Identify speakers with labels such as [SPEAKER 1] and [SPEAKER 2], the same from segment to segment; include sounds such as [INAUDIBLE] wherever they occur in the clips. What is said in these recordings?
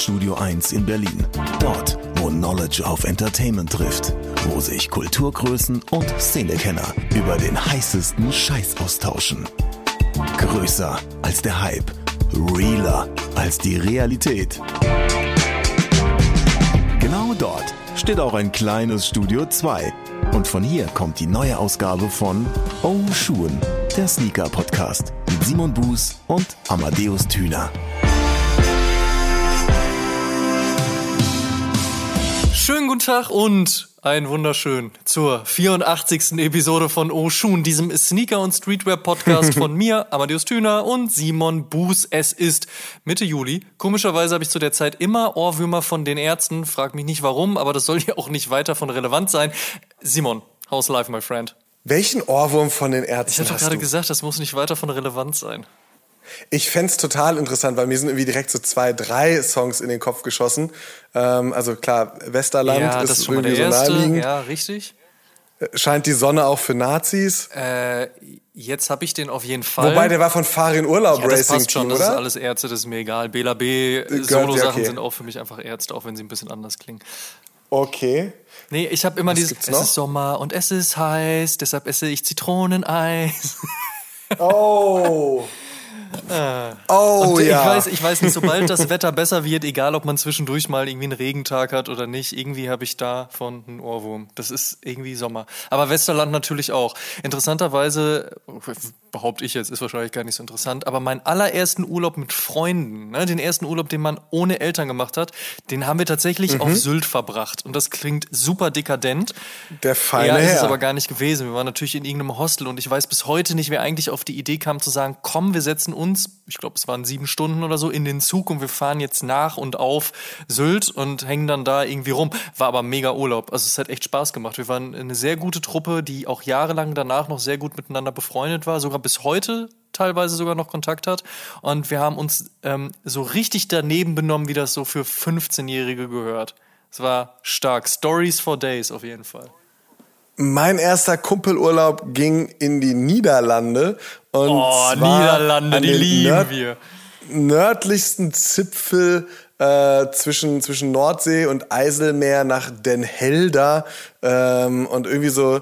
[SPEAKER 1] Studio 1 in Berlin. Dort, wo Knowledge auf Entertainment trifft. Wo sich Kulturgrößen und Szenekenner über den heißesten Scheiß austauschen. Größer als der Hype. Realer als die Realität. Genau dort steht auch ein kleines Studio 2. Und von hier kommt die neue Ausgabe von Oh Schuhen, der Sneaker-Podcast mit Simon Buß und Amadeus Thüner.
[SPEAKER 2] Schönen guten Tag und ein wunderschön zur 84. Episode von O Schuhen, diesem Sneaker- und Streetwear-Podcast von [LAUGHS] mir, Amadeus Thüner und Simon Buß. Es ist Mitte Juli. Komischerweise habe ich zu der Zeit immer Ohrwürmer von den Ärzten. Frag mich nicht warum, aber das soll ja auch nicht weiter von relevant sein. Simon, how's life, my friend?
[SPEAKER 3] Welchen Ohrwurm von den Ärzten
[SPEAKER 2] Ich habe gerade gesagt, das muss nicht weiter von relevant sein.
[SPEAKER 3] Ich fänd's total interessant, weil mir sind irgendwie direkt so zwei, drei Songs in den Kopf geschossen. Ähm, also klar, Westerland
[SPEAKER 2] ja, das
[SPEAKER 3] ist
[SPEAKER 2] ist
[SPEAKER 3] irgendwie so naheliegend.
[SPEAKER 2] Ja, richtig.
[SPEAKER 3] Scheint die Sonne auch für Nazis.
[SPEAKER 2] Äh, jetzt habe ich den auf jeden Fall.
[SPEAKER 3] Wobei, der war von Farin Urlaub
[SPEAKER 2] ja, das
[SPEAKER 3] Racing
[SPEAKER 2] passt schon,
[SPEAKER 3] Team,
[SPEAKER 2] das
[SPEAKER 3] oder?
[SPEAKER 2] ist alles Ärzte, das ist mir egal. Bela B,
[SPEAKER 3] Gehört-
[SPEAKER 2] Solo-Sachen
[SPEAKER 3] okay.
[SPEAKER 2] sind auch für mich einfach Ärzte, auch wenn sie ein bisschen anders klingen.
[SPEAKER 3] Okay.
[SPEAKER 2] Nee, ich habe immer dieses,
[SPEAKER 3] gibt's
[SPEAKER 2] es ist Sommer und es ist heiß, deshalb esse ich Zitroneneis.
[SPEAKER 3] Oh. [LAUGHS] oh
[SPEAKER 2] Und
[SPEAKER 3] ja.
[SPEAKER 2] ich weiß, ich weiß nicht, sobald das Wetter besser wird, egal ob man zwischendurch mal irgendwie einen Regentag hat oder nicht, irgendwie habe ich davon einen Ohrwurm. Das ist irgendwie Sommer. Aber Westerland natürlich auch. Interessanterweise, behaupte ich jetzt, ist wahrscheinlich gar nicht so interessant, aber meinen allerersten Urlaub mit Freunden, ne, den ersten Urlaub, den man ohne Eltern gemacht hat, den haben wir tatsächlich
[SPEAKER 3] Mhm.
[SPEAKER 2] auf Sylt verbracht. Und das klingt super dekadent.
[SPEAKER 3] Der feine
[SPEAKER 2] ja, ist es aber gar nicht gewesen. Wir waren natürlich in irgendeinem Hostel und ich weiß bis heute nicht, wer eigentlich auf die Idee kam zu sagen, komm, wir setzen uns, ich glaube, es waren sieben Stunden oder so, in den Zug und wir fahren jetzt nach und auf Sylt und hängen dann da irgendwie rum. War aber mega Urlaub. Also es hat echt Spaß gemacht. Wir waren eine sehr gute Truppe, die auch jahrelang danach noch sehr gut miteinander befreundet war, sogar bis heute teilweise sogar noch Kontakt hat. Und wir haben uns ähm, so richtig daneben benommen, wie das so für 15-Jährige gehört. Es war stark. Stories for Days auf jeden Fall.
[SPEAKER 3] Mein erster Kumpelurlaub ging in die Niederlande. Und
[SPEAKER 2] Oh, Niederlande,
[SPEAKER 3] an
[SPEAKER 2] die
[SPEAKER 3] den
[SPEAKER 2] lieben
[SPEAKER 3] Nörd-
[SPEAKER 2] wir.
[SPEAKER 3] nördlichsten Zipfel äh, zwischen, zwischen Nordsee und Eiselmeer nach Den Helder. Ähm, und irgendwie so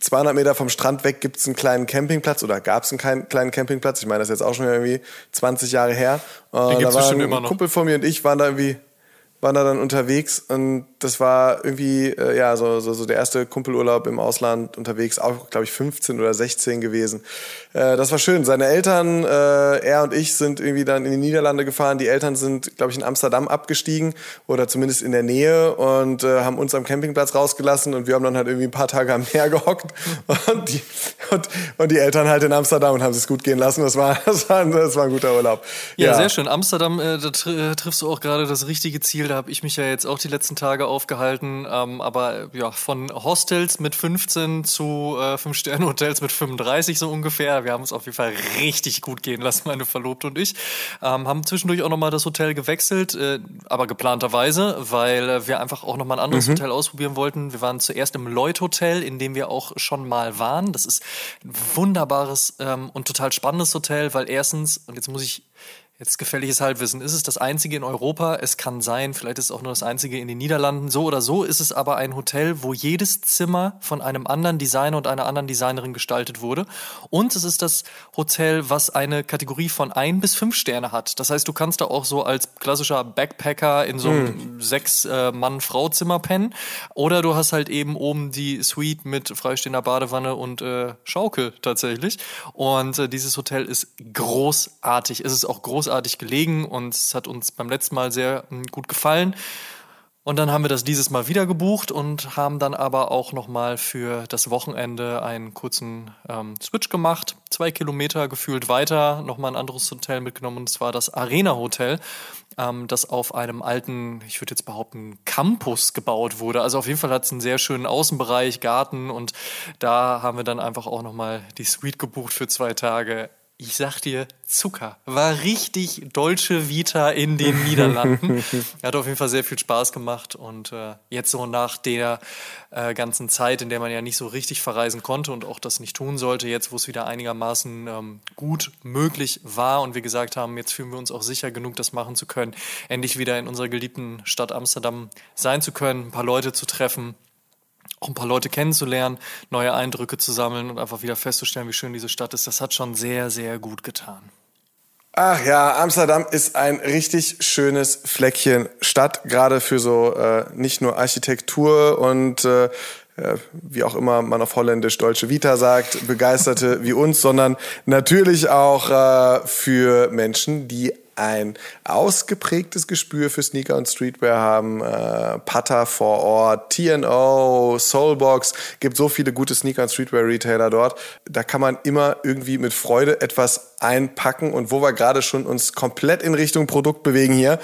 [SPEAKER 3] 200 Meter vom Strand weg gibt's einen kleinen Campingplatz oder gab's einen kleinen, Campingplatz. Ich meine, das ist jetzt auch schon irgendwie 20 Jahre her. Und
[SPEAKER 2] gibt's
[SPEAKER 3] da war
[SPEAKER 2] bestimmt
[SPEAKER 3] ein
[SPEAKER 2] immer noch.
[SPEAKER 3] Kumpel von mir und ich waren da irgendwie waren da dann unterwegs und das war irgendwie äh, ja so, so so der erste Kumpelurlaub im Ausland unterwegs auch glaube ich 15 oder 16 gewesen. Äh, das war schön. Seine Eltern äh, er und ich sind irgendwie dann in die Niederlande gefahren. Die Eltern sind glaube ich in Amsterdam abgestiegen oder zumindest in der Nähe und äh, haben uns am Campingplatz rausgelassen und wir haben dann halt irgendwie ein paar Tage am Meer [LAUGHS] gehockt und die und, und die Eltern halt in Amsterdam und haben es gut gehen lassen. Das war [LAUGHS] das war, ein- das war ein guter Urlaub.
[SPEAKER 2] Ja, sehr schön. Amsterdam, äh, da tr äh, triffst du auch gerade das richtige Ziel. Da habe ich mich ja jetzt auch die letzten Tage aufgehalten. Ähm, aber ja, von Hostels mit 15 zu äh, Fünf-Sterne-Hotels mit 35 so ungefähr. Wir haben es auf jeden Fall richtig gut gehen lassen, meine Verlobte und ich. Ähm, haben zwischendurch auch nochmal das Hotel gewechselt, äh, aber geplanterweise, weil äh, wir einfach auch nochmal ein anderes Hotel ausprobieren wollten. Wir waren zuerst im Lloyd Hotel, in dem wir auch schon mal waren. Das ist ein wunderbares ähm, und total spannendes Hotel, weil erstens, und jetzt muss ich Jetzt gefährliches Halbwissen. Ist es das einzige in Europa? Es kann sein, vielleicht ist es auch nur das einzige in den Niederlanden. So oder so ist es aber ein Hotel, wo jedes Zimmer von einem anderen Designer und einer anderen Designerin gestaltet wurde. Und es ist das Hotel, was eine Kategorie von ein bis fünf Sterne hat. Das heißt, du kannst da auch so als klassischer Backpacker in so einem sechs äh, Mann-Frau-Zimmer pennen. Oder du hast halt eben oben die Suite mit freistehender Badewanne und äh, Schaukel tatsächlich. Und äh, dieses Hotel ist großartig. Es ist auch großartig gelegen und es hat uns beim letzten Mal sehr mm, gut gefallen. Und dann haben wir das dieses Mal wieder gebucht und haben dann aber auch nochmal für das Wochenende einen kurzen ähm, Switch gemacht. Zwei Kilometer gefühlt weiter, nochmal ein anderes Hotel mitgenommen und zwar das Arena Hotel, ähm, das auf einem alten, ich würde jetzt behaupten, Campus gebaut wurde. Also auf jeden Fall hat es einen sehr schönen Außenbereich, Garten und da haben wir dann einfach auch nochmal die Suite gebucht für zwei Tage ich sag dir, Zucker. War richtig deutsche Vita in den [LAUGHS] Niederlanden. Hat auf jeden Fall sehr viel Spaß gemacht und äh, jetzt so nach der äh, ganzen Zeit, in der man ja nicht so richtig verreisen konnte und auch das nicht tun sollte, jetzt wo es wieder einigermaßen ähm, gut möglich war und wir gesagt haben, jetzt fühlen wir uns auch sicher genug, das machen zu können, endlich wieder in unserer geliebten Stadt Amsterdam sein zu können, ein paar Leute zu treffen auch ein paar Leute kennenzulernen, neue Eindrücke zu sammeln und einfach wieder festzustellen, wie schön diese Stadt ist. Das hat schon sehr, sehr gut getan.
[SPEAKER 3] Ach ja, Amsterdam ist ein richtig schönes Fleckchen Stadt, gerade für so äh, nicht nur Architektur und äh, äh wie auch immer man auf Holländisch Deutsche Vita sagt, Begeisterte wie uns, sondern natürlich auch äh, für Menschen, die ein ausgeprägtes Gespür für Sneaker und Streetwear haben. Äh, Putter vor Ort, TNO, Soulbox, gibt so viele gute Sneaker und Streetwear Retailer dort. Da kann man immer irgendwie mit Freude etwas einpacken und wo wir gerade schon uns komplett in Richtung Produkt bewegen hier.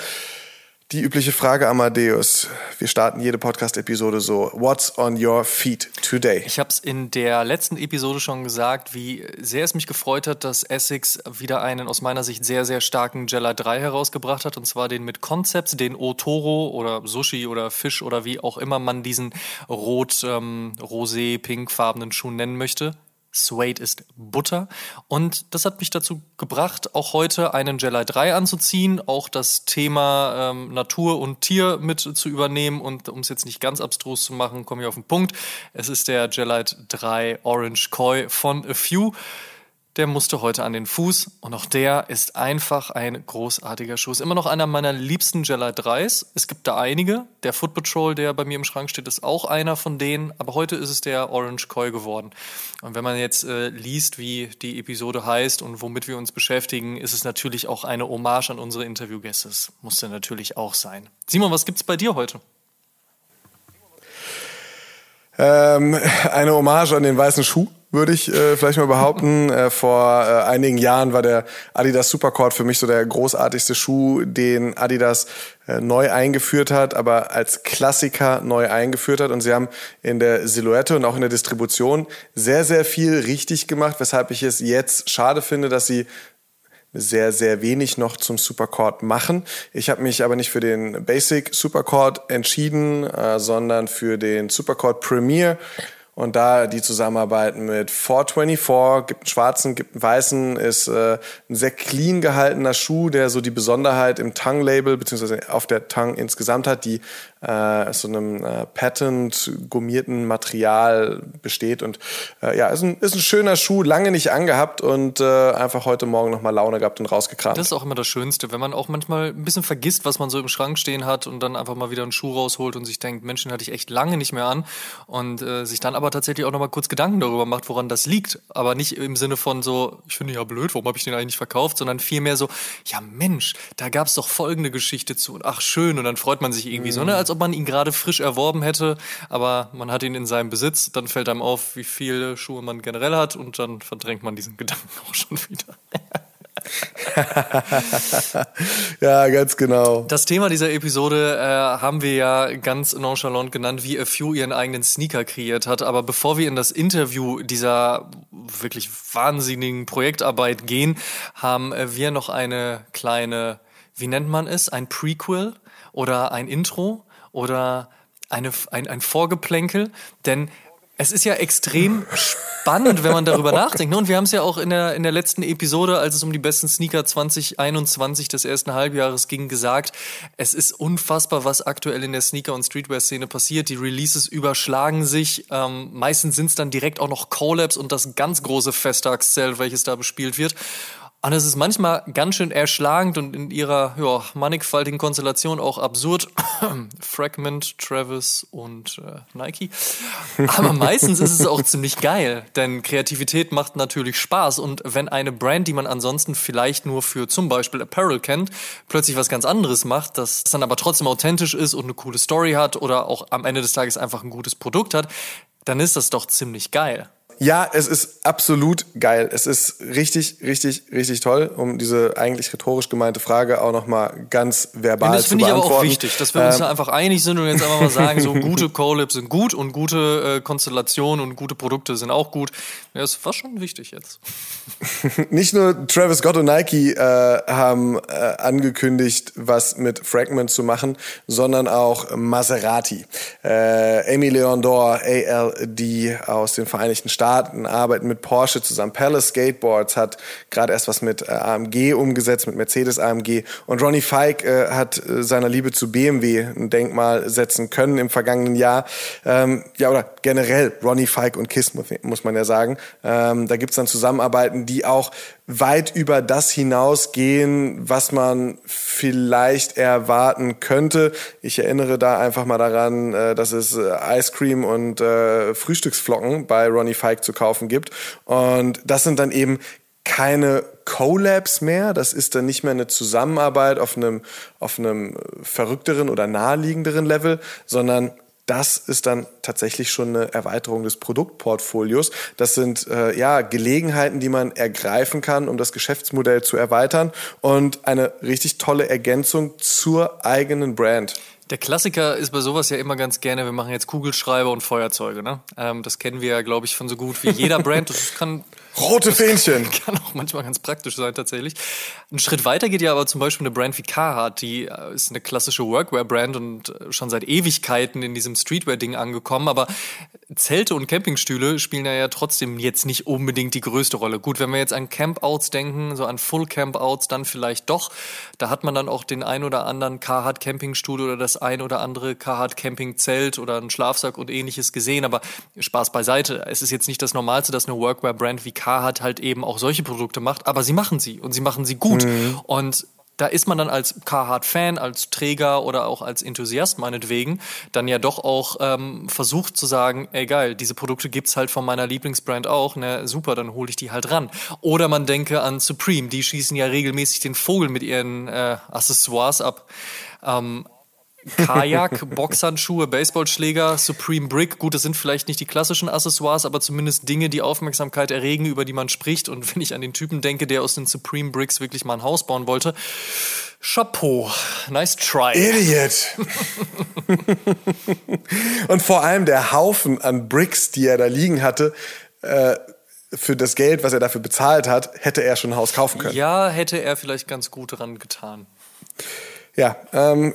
[SPEAKER 3] Die übliche Frage, Amadeus. Wir starten jede Podcast-Episode so. What's on your feet today?
[SPEAKER 2] Ich habe es in der letzten Episode schon gesagt, wie sehr es mich gefreut hat, dass Essex wieder einen aus meiner Sicht sehr, sehr starken Jella 3 herausgebracht hat. Und zwar den mit Concepts, den Otoro oder Sushi oder Fisch oder wie auch immer man diesen rot, ähm, Schuh nennen möchte. Suede ist Butter. Und das hat mich dazu gebracht, auch heute einen Jelly 3 anzuziehen, auch das Thema ähm, Natur und Tier mit zu übernehmen. Und um es jetzt nicht ganz abstrus zu machen, komme ich auf den Punkt. Es ist der Jelly 3 Orange Koi von A Few der musste heute an den Fuß und auch der ist einfach ein großartiger Schuh. Ist immer noch einer meiner liebsten Jelly 3s. Es gibt da einige. Der Foot Patrol, der bei mir im Schrank steht, ist auch einer von denen. Aber heute ist es der Orange Koi geworden. Und wenn man jetzt äh, liest, wie die Episode heißt und womit wir uns beschäftigen, ist es natürlich auch eine Hommage an unsere Interviewgäste. Das musste natürlich auch sein. Simon, was gibt's bei dir heute?
[SPEAKER 3] Ähm, eine Hommage an den weißen Schuh würde ich äh, vielleicht mal behaupten. [LAUGHS] äh, vor äh, einigen Jahren war der Adidas Supercord für mich so der großartigste Schuh, den Adidas äh, neu eingeführt hat, aber als Klassiker neu eingeführt hat. Und sie haben in der Silhouette und auch in der Distribution sehr, sehr viel richtig gemacht, weshalb ich es jetzt schade finde, dass sie sehr, sehr wenig noch zum Supercord machen. Ich habe mich aber nicht für den Basic Supercord entschieden, äh, sondern für den Supercord Premier und da die Zusammenarbeit mit 424, gibt einen schwarzen, gibt einen weißen, ist äh, ein sehr clean gehaltener Schuh, der so die Besonderheit im Tongue-Label beziehungsweise auf der Tongue insgesamt hat, die äh, aus so einem äh, patent gummierten Material besteht. Und äh, ja, ist ein, ist ein schöner Schuh, lange nicht angehabt und äh, einfach heute Morgen nochmal Laune gehabt und rausgekramt.
[SPEAKER 2] Das ist auch immer das Schönste, wenn man auch manchmal ein bisschen vergisst, was man so im Schrank stehen hat und dann einfach mal wieder einen Schuh rausholt und sich denkt, Mensch, den hatte ich echt lange nicht mehr an und äh, sich dann aber aber tatsächlich auch nochmal kurz Gedanken darüber macht, woran das liegt. Aber nicht im Sinne von so, ich finde ja blöd, warum habe ich den eigentlich nicht verkauft, sondern vielmehr so, ja Mensch, da gab es doch folgende Geschichte zu und ach schön und dann freut man sich irgendwie mhm. so, ne, als ob man ihn gerade frisch erworben hätte, aber man hat ihn in seinem Besitz, dann fällt einem auf, wie viele Schuhe man generell hat und dann verdrängt man diesen Gedanken [LAUGHS] auch schon wieder. [LAUGHS]
[SPEAKER 3] ja, ganz genau.
[SPEAKER 2] Das Thema dieser Episode äh, haben wir ja ganz nonchalant genannt, wie A Few ihren eigenen Sneaker kreiert hat. Aber bevor wir in das Interview dieser wirklich wahnsinnigen Projektarbeit gehen, haben wir noch eine kleine, wie nennt man es, ein Prequel oder ein Intro oder eine, ein, ein Vorgeplänkel. Denn es ist ja extrem spannend, wenn man darüber [LAUGHS] nachdenkt. Ne? Und wir haben es ja auch in der, in der letzten Episode, als es um die besten Sneaker 2021 des ersten Halbjahres ging, gesagt, es ist unfassbar, was aktuell in der Sneaker- und Streetwear-Szene passiert. Die Releases überschlagen sich. Ähm, meistens sind es dann direkt auch noch Collabs und das ganz große Festtagszelt, welches da bespielt wird. Und es ist manchmal ganz schön erschlagend und in ihrer ja, mannigfaltigen Konstellation auch absurd. [CLEARS THROAT] Fragment, Travis und äh, Nike. Aber [LAUGHS] meistens ist es auch ziemlich geil, denn Kreativität macht natürlich Spaß. Und wenn eine Brand, die man ansonsten vielleicht nur für zum Beispiel Apparel kennt, plötzlich was ganz anderes macht, das dann aber trotzdem authentisch ist und eine coole Story hat oder auch am Ende des Tages einfach ein gutes Produkt hat, dann ist das doch ziemlich geil
[SPEAKER 3] ja, es ist absolut geil. Es ist richtig, richtig, richtig toll, um diese eigentlich rhetorisch gemeinte Frage auch nochmal ganz verbal ja, das zu beantworten. Das finde ich aber auch
[SPEAKER 2] wichtig, dass wir uns ähm, da einfach einig sind und jetzt einfach mal sagen, so [LAUGHS] gute Collabs sind gut und gute äh, Konstellationen und gute Produkte sind auch gut. Ja, das war schon wichtig jetzt. [LAUGHS]
[SPEAKER 3] Nicht nur Travis Scott und Nike äh, haben äh, angekündigt, was mit Fragment zu machen, sondern auch Maserati. Äh, Amy Leon Dor, ALD aus den Vereinigten Staaten, arbeiten mit Porsche zusammen. Palace Skateboards hat gerade erst was mit äh, AMG umgesetzt, mit Mercedes AMG. Und Ronnie Fike äh, hat äh, seiner Liebe zu BMW ein Denkmal setzen können im vergangenen Jahr. Ähm, ja, oder generell Ronnie Fike und Kiss, muss man ja sagen. Ähm, da gibt's dann Zusammenarbeiten, die auch weit über das hinausgehen, was man vielleicht erwarten könnte. Ich erinnere da einfach mal daran, äh, dass es Ice Cream und Frühstücksflocken bei Ronnie Fike zu kaufen gibt. Und das sind dann eben keine Collabs mehr. Das ist dann nicht mehr eine Zusammenarbeit auf einem, auf einem verrückteren oder naheliegenderen Level, sondern das ist dann tatsächlich schon eine Erweiterung des Produktportfolios. Das sind äh, ja Gelegenheiten, die man ergreifen kann, um das Geschäftsmodell zu erweitern und eine richtig tolle Ergänzung zur eigenen Brand.
[SPEAKER 2] Der Klassiker ist bei sowas ja immer ganz gerne, wir machen jetzt Kugelschreiber und Feuerzeuge. Ne? Ähm, das kennen wir ja, glaube ich, von so gut wie jeder Brand. Das kann
[SPEAKER 3] Rote Fähnchen. [LAUGHS]
[SPEAKER 2] Kann auch manchmal ganz praktisch sein, tatsächlich. Ein Schritt weiter geht ja aber zum Beispiel eine Brand wie Carhartt, die äh, ist eine klassische Workwear-Brand und äh, schon seit Ewigkeiten in diesem Streetwear-Ding angekommen. Aber Zelte und Campingstühle spielen ja trotzdem jetzt nicht unbedingt die größte Rolle. Gut, wenn wir jetzt an Campouts denken, so an Full Campouts, dann vielleicht doch. Da hat man dann auch den ein oder anderen Carhartt Campingstuhl oder das ein oder andere Carhartt Campingzelt oder einen Schlafsack und ähnliches gesehen. Aber Spaß beiseite. Es ist jetzt nicht das Normalste, dass eine Workwear-Brand wie Carhartt halt eben auch solche Produkte macht, aber sie machen sie und sie machen sie gut. Mhm. Und da ist man dann als Carhartt-Fan, als Träger oder auch als Enthusiast meinetwegen dann ja doch auch ähm, versucht zu sagen, ey geil, diese Produkte gibt's halt von meiner Lieblingsbrand auch, ne, super, dann hole ich die halt ran. Oder man denke an Supreme, die schießen ja regelmäßig den Vogel mit ihren äh, Accessoires ab. Ähm, Kajak, Boxhandschuhe, Baseballschläger, Supreme Brick. Gut, das sind vielleicht nicht die klassischen Accessoires, aber zumindest Dinge, die Aufmerksamkeit erregen, über die man spricht. Und wenn ich an den Typen denke, der aus den Supreme Bricks wirklich mal ein Haus bauen wollte, Chapeau, nice try.
[SPEAKER 3] Idiot. [LAUGHS] Und vor allem der Haufen an Bricks, die er da liegen hatte, äh, für das Geld, was er dafür bezahlt hat, hätte er schon ein Haus kaufen können.
[SPEAKER 2] Ja, hätte er vielleicht ganz gut dran getan.
[SPEAKER 3] Ja, ähm,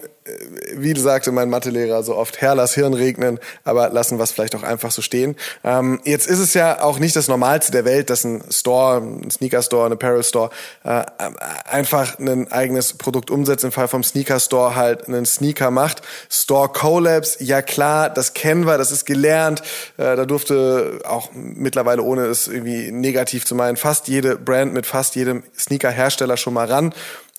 [SPEAKER 3] wie sagte mein Mathelehrer so oft, Herr, lass Hirn regnen, aber lassen wir vielleicht auch einfach so stehen. Ähm, jetzt ist es ja auch nicht das Normalste der Welt, dass ein Store, ein Sneaker-Store, ein Apparel-Store äh, einfach ein eigenes Produkt umsetzt. Im Fall vom Sneaker-Store halt einen Sneaker macht. Store-Collabs, ja klar, das kennen wir, das ist gelernt. Äh, da durfte auch mittlerweile, ohne es irgendwie negativ zu meinen, fast jede Brand mit fast jedem Sneaker-Hersteller schon mal ran.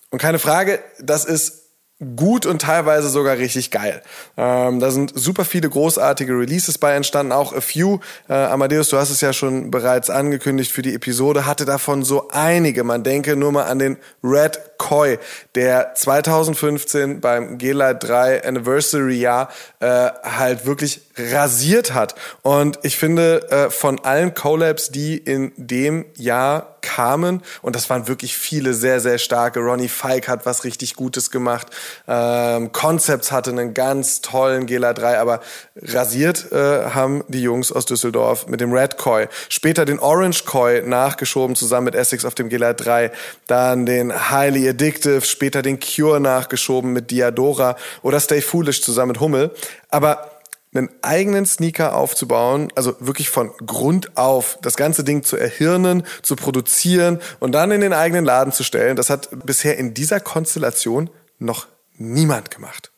[SPEAKER 3] Und keine Frage, das ist gut und teilweise sogar richtig geil. Ähm, da sind super viele großartige Releases bei entstanden, auch A Few. Äh, Amadeus, du hast es ja schon bereits angekündigt für die Episode, hatte davon so einige. Man denke nur mal an den Red Koi, der 2015 beim G-Lite 3 Anniversary Jahr äh, halt wirklich rasiert hat. Und ich finde, äh, von allen Collabs, die in dem Jahr kamen, und das waren wirklich viele sehr, sehr starke. Ronnie Fike hat was richtig Gutes gemacht. Ähm, Concepts hatte einen ganz tollen Gela 3, aber rasiert äh, haben die Jungs aus Düsseldorf mit dem Red Koi. Später den Orange Koi nachgeschoben zusammen mit Essex auf dem Gela 3. Dann den Highly Addictive, später den Cure nachgeschoben mit Diadora oder Stay Foolish zusammen mit Hummel. Aber einen eigenen Sneaker aufzubauen, also wirklich von Grund auf das ganze Ding zu erhirnen, zu produzieren und dann in den eigenen Laden zu stellen, das hat bisher in dieser Konstellation noch niemand gemacht.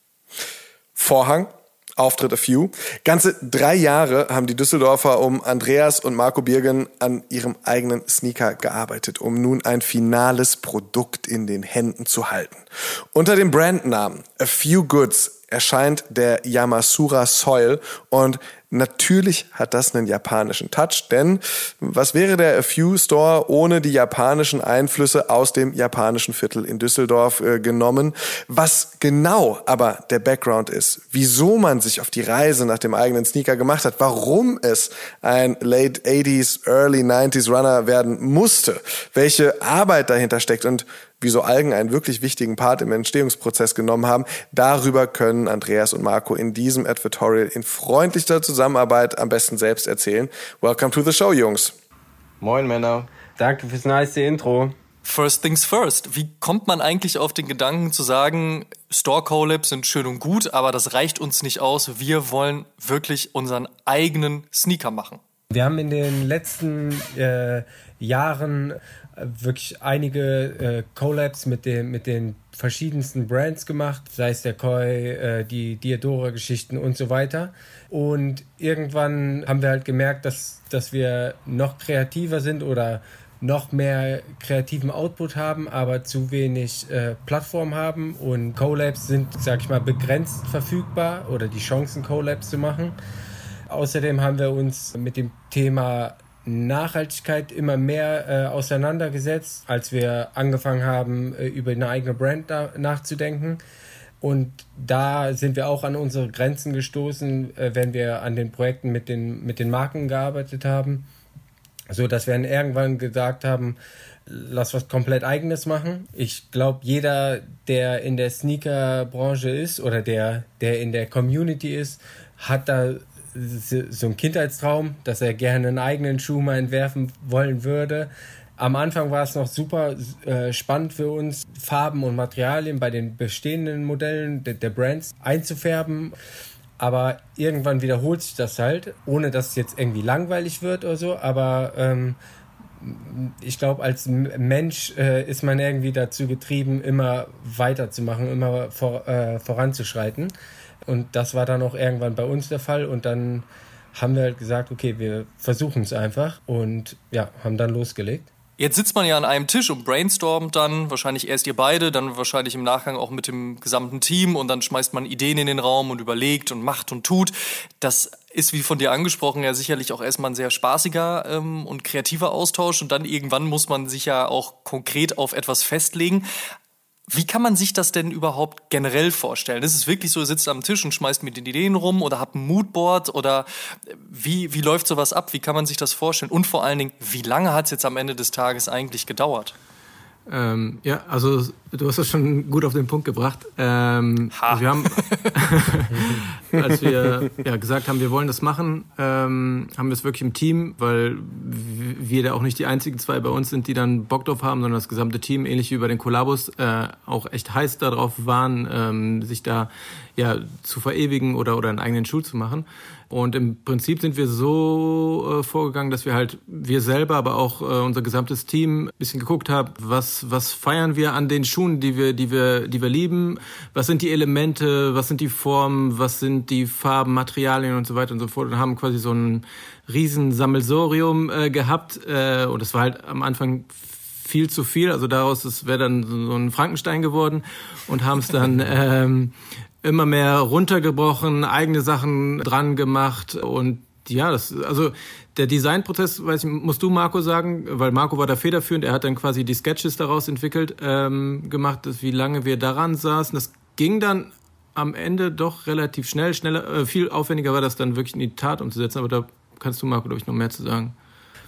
[SPEAKER 3] Vorhang, Auftritt A Few. Ganze drei Jahre haben die Düsseldorfer um Andreas und Marco Birgen an ihrem eigenen Sneaker gearbeitet, um nun ein finales Produkt in den Händen zu halten. Unter dem Brandnamen A Few Goods erscheint der Yamasura Soil und Natürlich hat das einen japanischen Touch, denn was wäre der A Few Store ohne die japanischen Einflüsse aus dem japanischen Viertel in Düsseldorf äh, genommen? Was genau aber der Background ist, wieso man sich auf die Reise nach dem eigenen Sneaker gemacht hat, warum es ein Late 80s, Early 90s Runner werden musste, welche Arbeit dahinter steckt und wieso Algen einen wirklich wichtigen Part im Entstehungsprozess genommen haben. Darüber können Andreas und Marco in diesem Advertorial in freundlichster Zusammenarbeit am besten selbst erzählen. Welcome to the show, Jungs.
[SPEAKER 4] Moin, Männer.
[SPEAKER 5] Danke fürs nice Intro.
[SPEAKER 2] First things first. Wie kommt man eigentlich auf den Gedanken zu sagen, Store Collabs sind schön und gut, aber das reicht uns nicht aus. Wir wollen wirklich unseren eigenen Sneaker machen.
[SPEAKER 5] Wir haben in den letzten äh, Jahren wirklich einige äh, Collabs mit, dem, mit den verschiedensten Brands gemacht, sei es der Koi, äh, die Diadora-Geschichten und so weiter. Und irgendwann haben wir halt gemerkt, dass, dass wir noch kreativer sind oder noch mehr kreativen Output haben, aber zu wenig äh, Plattform haben und Collabs sind, sag ich mal, begrenzt verfügbar oder die Chancen, Collabs zu machen. Außerdem haben wir uns mit dem Thema Nachhaltigkeit immer mehr äh, auseinandergesetzt, als wir angefangen haben, äh, über eine eigene Brand nachzudenken. Und da sind wir auch an unsere Grenzen gestoßen, äh, wenn wir an den Projekten mit den, mit den Marken gearbeitet haben. So dass wir dann irgendwann gesagt haben, lass was komplett eigenes machen. Ich glaube, jeder, der in der Sneaker-Branche ist oder der, der in der Community ist, hat da so ein Kindheitstraum, dass er gerne einen eigenen Schuh mal entwerfen wollen würde. Am Anfang war es noch super äh, spannend für uns, Farben und Materialien bei den bestehenden Modellen der, der Brands einzufärben. Aber irgendwann wiederholt sich das halt, ohne dass es jetzt irgendwie langweilig wird oder so. Aber ähm, ich glaube, als Mensch äh, ist man irgendwie dazu getrieben, immer weiterzumachen, immer vor, äh, voranzuschreiten. Und das war dann auch irgendwann bei uns der Fall. Und dann haben wir halt gesagt, okay, wir versuchen es einfach und ja, haben dann losgelegt.
[SPEAKER 2] Jetzt sitzt man ja an einem Tisch und brainstormt dann, wahrscheinlich erst ihr beide, dann wahrscheinlich im Nachgang auch mit dem gesamten Team und dann schmeißt man Ideen in den Raum und überlegt und macht und tut. Das ist, wie von dir angesprochen, ja sicherlich auch erstmal ein sehr spaßiger ähm, und kreativer Austausch und dann irgendwann muss man sich ja auch konkret auf etwas festlegen. Wie kann man sich das denn überhaupt generell vorstellen? Ist es wirklich so, ihr sitzt am Tisch und schmeißt mit den Ideen rum oder habt ein Moodboard oder wie, wie läuft sowas ab? Wie kann man sich das vorstellen? Und vor allen Dingen, wie lange hat es jetzt am Ende des Tages eigentlich gedauert?
[SPEAKER 4] Ähm, ja, also du hast das schon gut auf den Punkt gebracht. Ähm, also wir haben, [LAUGHS] als wir ja, gesagt haben, wir wollen das machen, ähm, haben wir es wirklich im Team, weil wir da auch nicht die einzigen zwei bei uns sind, die dann Bock drauf haben, sondern das gesamte Team, ähnlich wie bei den Kollabos, äh, auch echt heiß darauf waren, ähm, sich da ja zu verewigen oder oder einen eigenen Schuh zu machen. Und im Prinzip sind wir so äh, vorgegangen, dass wir halt wir selber, aber auch äh, unser gesamtes Team ein bisschen geguckt haben, was was feiern wir an den Schuhen, die wir die wir die wir lieben, was sind die Elemente, was sind die Formen, was sind die Farben, Materialien und so weiter und so fort? Und haben quasi so ein riesen Sammelsorium äh, gehabt äh, und das war halt am Anfang viel zu viel. Also daraus wäre dann so ein Frankenstein geworden und haben es dann [LAUGHS] ähm, immer mehr runtergebrochen, eigene Sachen dran gemacht und ja, das, also der Designprozess, weiß ich, musst du Marco sagen, weil Marco war da federführend, er hat dann quasi die Sketches daraus entwickelt, ähm, gemacht, wie lange wir daran saßen. Das ging dann am Ende doch relativ schnell, schneller, äh, viel aufwendiger war das dann wirklich in die Tat umzusetzen, aber da kannst du Marco, glaube ich, noch mehr zu sagen.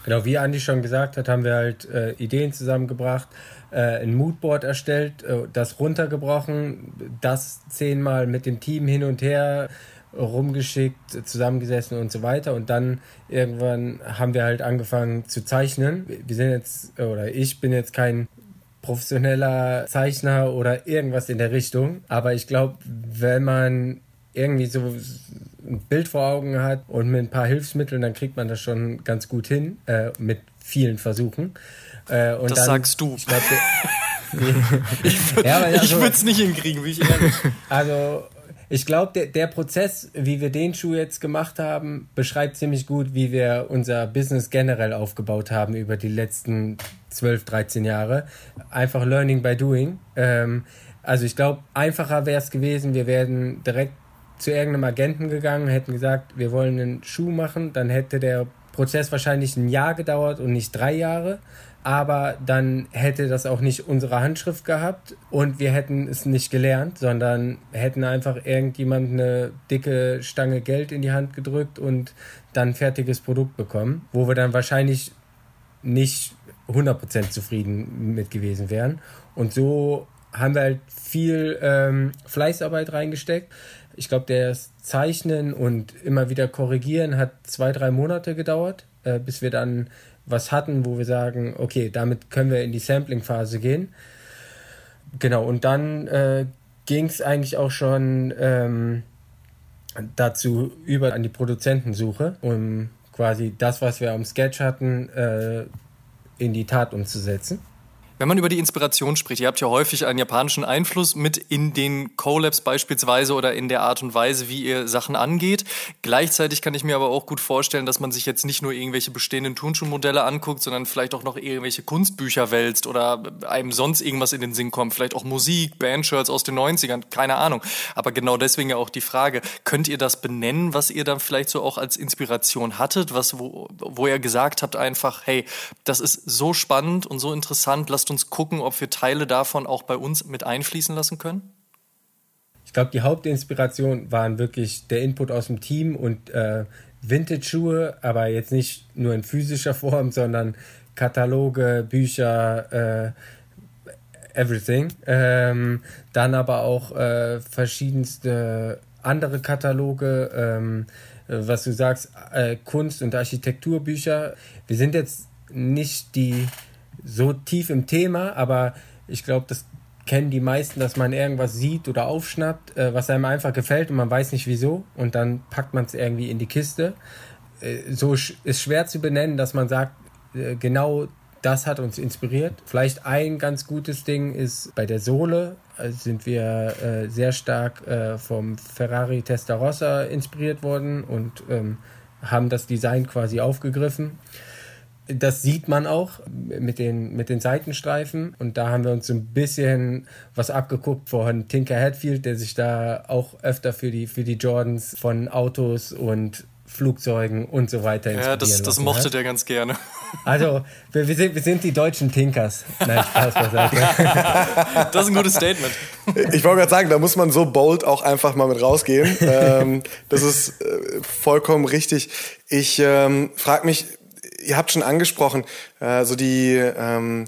[SPEAKER 5] Genau, wie Andi schon gesagt hat, haben wir halt äh, Ideen zusammengebracht, äh, ein Moodboard erstellt, äh, das runtergebrochen, das zehnmal mit dem Team hin und her rumgeschickt, zusammengesessen und so weiter. Und dann irgendwann haben wir halt angefangen zu zeichnen. Wir sind jetzt, oder ich bin jetzt kein professioneller Zeichner oder irgendwas in der Richtung. Aber ich glaube, wenn man irgendwie so ein Bild vor Augen hat und mit ein paar Hilfsmitteln, dann kriegt man das schon ganz gut hin, äh, mit vielen Versuchen.
[SPEAKER 2] Äh, das dann, sagst du.
[SPEAKER 5] Ich, glaub, [LAUGHS] [LAUGHS]
[SPEAKER 2] ich, ja, also, würde es nicht hinkriegen, wie ich ehrlich.
[SPEAKER 5] Also ich glaube, der, der Prozess, wie wir den Schuh jetzt gemacht haben, beschreibt ziemlich gut, wie wir unser Business generell aufgebaut haben über die letzten 12, 13 Jahre. Einfach Learning by Doing. Ähm, Also ich glaube, einfacher wäre es gewesen, wir wären direkt zu irgendeinem Agenten gegangen, hätten gesagt, wir wollen einen Schuh machen, dann hätte der Prozess wahrscheinlich ein Jahr gedauert und nicht drei Jahre aber dann hätte das auch nicht unsere Handschrift gehabt und wir hätten es nicht gelernt, sondern hätten einfach irgendjemand eine dicke Stange Geld in die Hand gedrückt und dann fertiges Produkt bekommen, wo wir dann wahrscheinlich nicht 100% zufrieden mit gewesen wären. Und so haben wir halt viel ähm, Fleißarbeit reingesteckt. Ich glaube, das Zeichnen und immer wieder korrigieren hat zwei, drei Monate gedauert, äh, bis wir dann was hatten, wo wir sagen, okay, damit können wir in die Sampling-Phase gehen. Genau, und dann äh, ging es eigentlich auch schon ähm, dazu über an die Produzentensuche, um quasi das, was wir am Sketch hatten, äh, in die Tat umzusetzen.
[SPEAKER 2] Wenn man über die Inspiration spricht, ihr habt ja häufig einen japanischen Einfluss mit in den Collabs beispielsweise oder in der Art und Weise, wie ihr Sachen angeht. Gleichzeitig kann ich mir aber auch gut vorstellen, dass man sich jetzt nicht nur irgendwelche bestehenden Turnschuhmodelle anguckt, sondern vielleicht auch noch irgendwelche Kunstbücher wälzt oder einem sonst irgendwas in den Sinn kommt. Vielleicht auch Musik, Bandshirts aus den 90ern, keine Ahnung. Aber genau deswegen ja auch die Frage, könnt ihr das benennen, was ihr dann vielleicht so auch als Inspiration hattet, was, wo, wo ihr gesagt habt einfach, hey, das ist so spannend und so interessant, lasst lasst uns gucken, ob wir Teile davon auch bei uns mit einfließen lassen können?
[SPEAKER 5] Ich glaube, die Hauptinspiration waren wirklich der Input aus dem Team und äh, Vintage-Schuhe, aber jetzt nicht nur in physischer Form, sondern Kataloge, Bücher, äh, everything. Ähm, dann aber auch äh, verschiedenste andere Kataloge, ähm, was du sagst, äh, Kunst- und Architekturbücher. Wir sind jetzt nicht die so tief im Thema, aber ich glaube, das kennen die meisten, dass man irgendwas sieht oder aufschnappt, äh, was einem einfach gefällt und man weiß nicht wieso und dann packt man es irgendwie in die Kiste. Äh, so sch ist schwer zu benennen, dass man sagt, äh, genau das hat uns inspiriert. Vielleicht ein ganz gutes Ding ist bei der Sohle äh, sind wir äh, sehr stark äh, vom Ferrari Testarossa inspiriert worden und ähm, haben das Design quasi aufgegriffen. Das sieht man auch mit den, mit den Seitenstreifen. Und da haben wir uns so ein bisschen was abgeguckt von Tinker Hatfield, der sich da auch öfter für die, für die Jordans von Autos und Flugzeugen und so weiter
[SPEAKER 2] Ja, das, das mochte hat. der ganz gerne.
[SPEAKER 5] Also, wir, wir, sind, wir sind die deutschen Tinkers. Nein, Spaß beiseite. [LAUGHS]
[SPEAKER 2] Das ist ein gutes Statement.
[SPEAKER 3] Ich wollte gerade sagen, da muss man so bold auch einfach mal mit rausgehen. Ähm, das ist äh, vollkommen richtig. Ich ähm, frage mich, ihr habt schon angesprochen, äh, so die, ähm,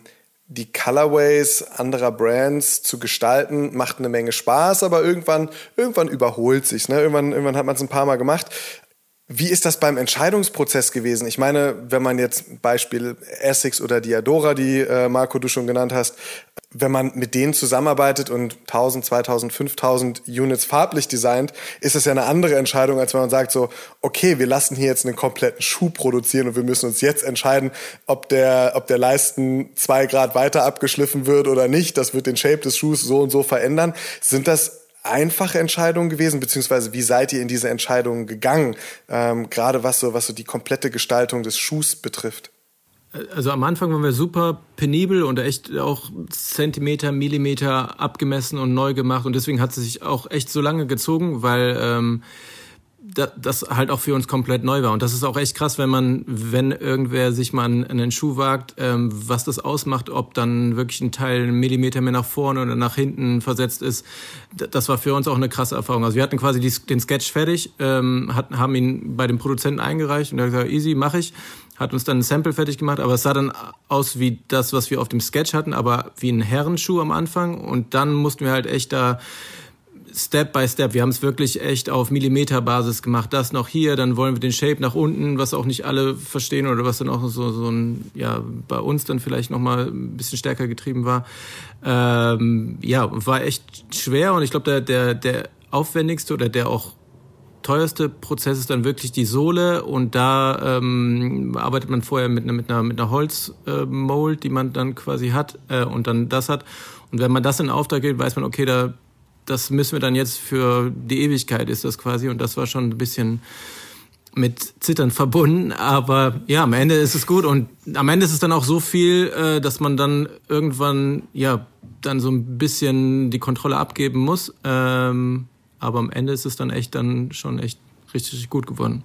[SPEAKER 3] die Colorways anderer Brands zu gestalten, macht eine Menge Spaß, aber irgendwann, irgendwann überholt sich. Ne? Irgendwann, irgendwann hat man es ein paar Mal gemacht. Wie ist das beim Entscheidungsprozess gewesen? Ich meine, wenn man jetzt Beispiel Essex oder Diadora, die äh, Marco du schon genannt hast, wenn man mit denen zusammenarbeitet und 1000, 2000, 5000 Units farblich designt, ist es ja eine andere Entscheidung, als wenn man sagt so, okay, wir lassen hier jetzt einen kompletten Schuh produzieren und wir müssen uns jetzt entscheiden, ob der, ob der Leisten zwei Grad weiter abgeschliffen wird oder nicht. Das wird den Shape des Schuhs so und so verändern. Sind das einfache Entscheidung gewesen, beziehungsweise wie seid ihr in diese Entscheidung gegangen, ähm, gerade was so, was so die komplette Gestaltung des Schuhs betrifft?
[SPEAKER 4] Also am Anfang waren wir super penibel und echt auch Zentimeter, Millimeter abgemessen und neu gemacht und deswegen hat es sich auch echt so lange gezogen, weil ähm, das halt auch für uns komplett neu war. Und das ist auch echt krass, wenn man, wenn irgendwer sich mal einen Schuh wagt, ähm, was das ausmacht, ob dann wirklich ein Teil einen Millimeter mehr nach vorne oder nach hinten versetzt ist. Das war für uns auch eine krasse Erfahrung. Also wir hatten quasi die, den Sketch fertig, ähm, hatten, haben ihn bei dem Produzenten eingereicht und er hat gesagt, easy, mache ich. Hat uns dann ein Sample fertig gemacht, aber es sah dann aus wie das, was wir auf dem Sketch hatten, aber wie ein Herrenschuh am Anfang. Und dann mussten wir halt echt da Step by Step. Wir haben es wirklich echt auf Millimeterbasis gemacht. Das noch hier, dann wollen wir den Shape nach unten, was auch nicht alle verstehen oder was dann auch so, so ein, ja, bei uns dann vielleicht nochmal ein bisschen stärker getrieben war. Ähm, ja, war echt schwer und ich glaube, der, der, der aufwendigste oder der auch teuerste Prozess ist dann wirklich die Sohle und da ähm, arbeitet man vorher mit einer, mit einer, mit einer Holzmold, äh, die man dann quasi hat äh, und dann das hat. Und wenn man das in Auftrag gibt, weiß man, okay, da das müssen wir dann jetzt für die Ewigkeit ist das quasi und das war schon ein bisschen mit Zittern verbunden, aber ja, am Ende ist es gut und am Ende ist es dann auch so viel, äh, dass man dann irgendwann ja dann so ein bisschen die Kontrolle abgeben muss. Ähm, aber am Ende ist es dann echt dann schon echt richtig gut geworden.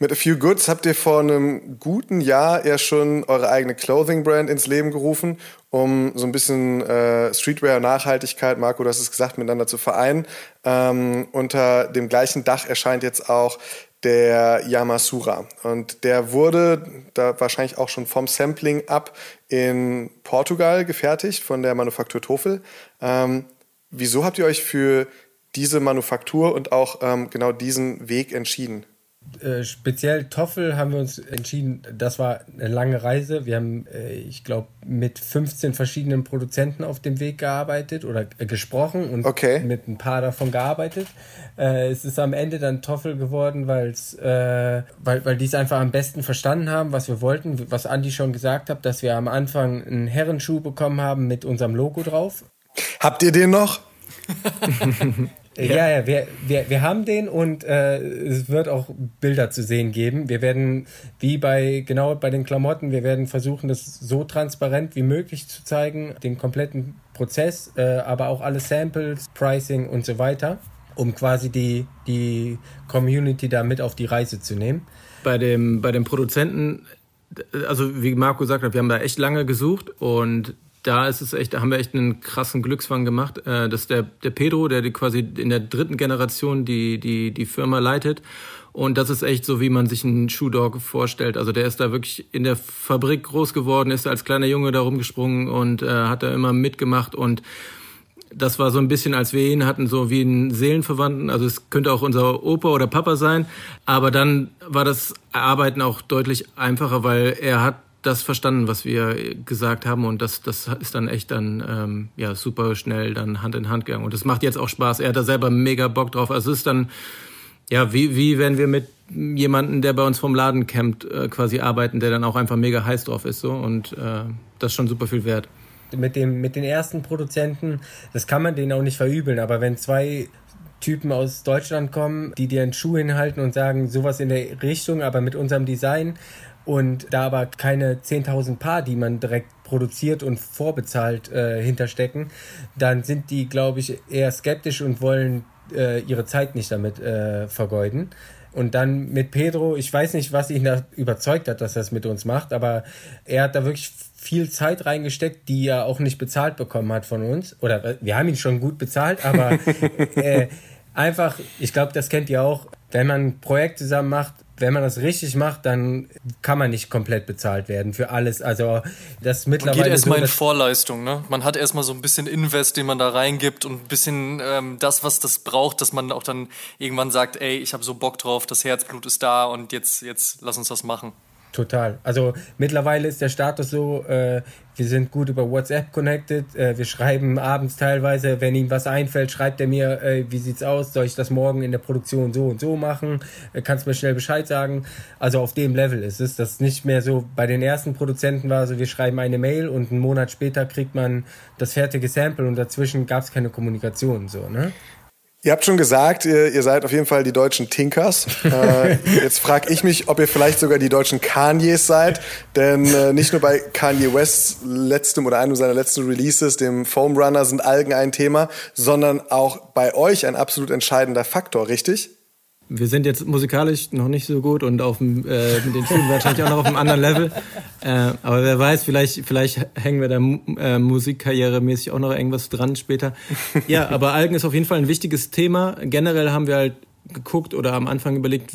[SPEAKER 3] Mit A Few Goods habt ihr vor einem guten Jahr ja schon eure eigene Clothing-Brand ins Leben gerufen, um so ein bisschen äh, Streetwear-Nachhaltigkeit, Marco, du hast es gesagt, miteinander zu vereinen. Ähm, unter dem gleichen Dach erscheint jetzt auch der Yamasura. Und der wurde da wahrscheinlich auch schon vom Sampling ab in Portugal gefertigt, von der Manufaktur Tofel. Ähm, wieso habt ihr euch für diese Manufaktur und auch ähm, genau diesen Weg entschieden?
[SPEAKER 5] Äh, speziell Toffel haben wir uns entschieden, das war eine lange Reise. Wir haben, äh, ich glaube, mit 15 verschiedenen Produzenten auf dem Weg gearbeitet oder äh, gesprochen und okay. mit ein paar davon gearbeitet. Äh, es ist am Ende dann Toffel geworden, weil's, äh, weil, weil die es einfach am besten verstanden haben, was wir wollten. Was Andi schon gesagt hat, dass wir am Anfang einen Herrenschuh bekommen haben mit unserem Logo drauf.
[SPEAKER 3] Habt ihr den noch? [LAUGHS]
[SPEAKER 5] Ja, ja, wir, wir, wir haben den und äh, es wird auch Bilder zu sehen geben. Wir werden, wie bei genau bei den Klamotten, wir werden versuchen, das so transparent wie möglich zu zeigen, den kompletten Prozess, äh, aber auch alle Samples, Pricing und so weiter, um quasi die, die Community da mit auf die Reise zu nehmen.
[SPEAKER 4] Bei dem, bei dem Produzenten, also wie Marco gesagt hat, wir haben da echt lange gesucht und da ist es echt, da haben wir echt einen krassen Glücksfang gemacht. Äh, das ist der, der Pedro, der die quasi in der dritten Generation die, die, die Firma leitet. Und das ist echt so, wie man sich einen Shoe-Dog vorstellt. Also der ist da wirklich in der Fabrik groß geworden, ist als kleiner Junge da rumgesprungen und äh, hat da immer mitgemacht und das war so ein bisschen, als wir ihn hatten, so wie einen Seelenverwandten. Also es könnte auch unser Opa oder Papa sein. Aber dann war das Arbeiten auch deutlich einfacher, weil er hat das verstanden, was wir gesagt haben und das, das ist dann echt dann ähm, ja super schnell dann Hand in Hand gegangen und das macht jetzt auch Spaß. Er hat da selber mega Bock drauf. Also es ist dann ja wie wie wenn wir mit jemanden, der bei uns vom Laden campt, äh, quasi arbeiten, der dann auch einfach mega heiß drauf ist so und äh, das ist schon super viel wert.
[SPEAKER 5] Mit dem mit den ersten Produzenten, das kann man denen auch nicht verübeln, aber wenn zwei Typen aus Deutschland kommen, die dir einen Schuh hinhalten und sagen, sowas in der Richtung, aber mit unserem Design, und da aber keine 10.000 Paar, die man direkt produziert und vorbezahlt äh, hinterstecken, dann sind die, glaube ich, eher skeptisch und wollen äh, ihre Zeit nicht damit äh, vergeuden. Und dann mit Pedro, ich weiß nicht, was ihn da überzeugt hat, dass er es mit uns macht, aber er hat da wirklich viel Zeit reingesteckt, die er auch nicht bezahlt bekommen hat von uns. Oder äh, wir haben ihn schon gut bezahlt, aber [LAUGHS] äh, einfach, ich glaube, das kennt ihr auch, wenn man ein Projekt zusammen macht, wenn man das richtig macht, dann kann man nicht komplett bezahlt werden für alles. Also das mittlerweile. Man
[SPEAKER 2] geht erstmal so, in Vorleistung, ne? Man hat erstmal so ein bisschen Invest, den man da reingibt und ein bisschen ähm, das, was das braucht, dass man auch dann irgendwann sagt, ey, ich habe so Bock drauf, das Herzblut ist da und jetzt, jetzt lass uns das machen.
[SPEAKER 5] Total. Also mittlerweile ist der Status so, äh, wir sind gut über WhatsApp connected. Äh, wir schreiben abends teilweise, wenn ihm was einfällt, schreibt er mir, äh, wie sieht's aus? Soll ich das morgen in der Produktion so und so machen? Äh, kannst mir schnell Bescheid sagen? Also auf dem Level ist es. Das nicht mehr so bei den ersten Produzenten war, so wir schreiben eine Mail und einen Monat später kriegt man das fertige Sample und dazwischen gab es keine Kommunikation so, ne?
[SPEAKER 3] Ihr habt schon gesagt, ihr, ihr, seid auf jeden Fall die deutschen Tinkers. [LAUGHS] Äh, jetzt frage ich mich, ob ihr vielleicht sogar die deutschen Kanyes seid. Denn äh, nicht nur bei Kanye Wests letztem oder einem seiner letzten Releases, dem Foam Runner, sind Algen ein Thema, sondern auch bei euch ein absolut entscheidender Faktor, richtig?
[SPEAKER 4] Wir sind jetzt musikalisch noch nicht so gut und auf dem, äh, mit den Schuhen wahrscheinlich auch noch auf einem anderen Level. Äh, aber wer weiß, vielleicht, vielleicht hängen wir da äh, musikkarrieremäßig auch noch irgendwas dran später. Ja, [LAUGHS] aber Algen ist auf jeden Fall ein wichtiges Thema. Generell haben wir halt geguckt oder am Anfang überlegt,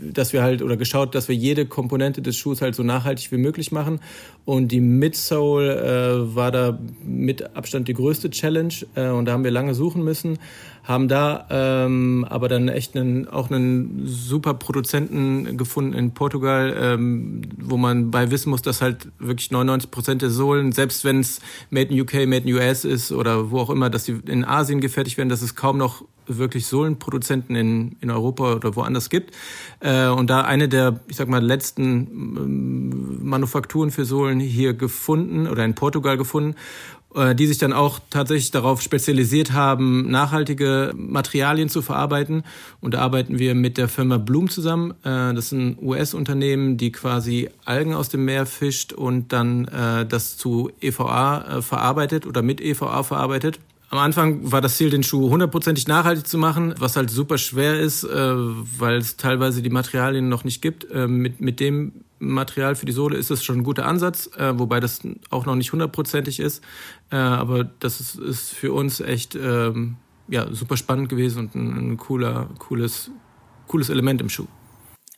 [SPEAKER 4] dass wir halt oder geschaut, dass wir jede Komponente des Schuhs halt so nachhaltig wie möglich machen. Und die Midsole äh, war da mit Abstand die größte Challenge äh, und da haben wir lange suchen müssen, haben da ähm, aber dann echt einen, auch einen super Produzenten gefunden in Portugal, ähm, wo man bei wissen muss, dass halt wirklich 99 Prozent der Sohlen, selbst wenn es Made in UK, Made in US ist oder wo auch immer, dass die in Asien gefertigt werden, dass es kaum noch wirklich Sohlenproduzenten in, in Europa oder woanders gibt. Äh, und da eine der, ich sag mal, letzten ähm, Manufakturen für Sohlen hier gefunden oder in Portugal gefunden die sich dann auch tatsächlich darauf spezialisiert haben, nachhaltige Materialien zu verarbeiten. Und da arbeiten wir mit der Firma Bloom zusammen. Äh, das ist ein US-Unternehmen, die quasi Algen aus dem Meer fischt und dann äh, das zu EVA verarbeitet oder mit EVA verarbeitet. Am Anfang war das Ziel, den Schuh hundertprozentig nachhaltig zu machen, was halt super schwer ist, weil es teilweise die Materialien noch nicht gibt. mit, mit dem Material für die Sohle ist das schon ein guter Ansatz, äh, wobei das auch noch nicht hundertprozentig ist. Äh, aber das ist, ist, für uns echt ähm, ja, super spannend gewesen und ein, ein cooler, cooles, cooles Element im Schuh.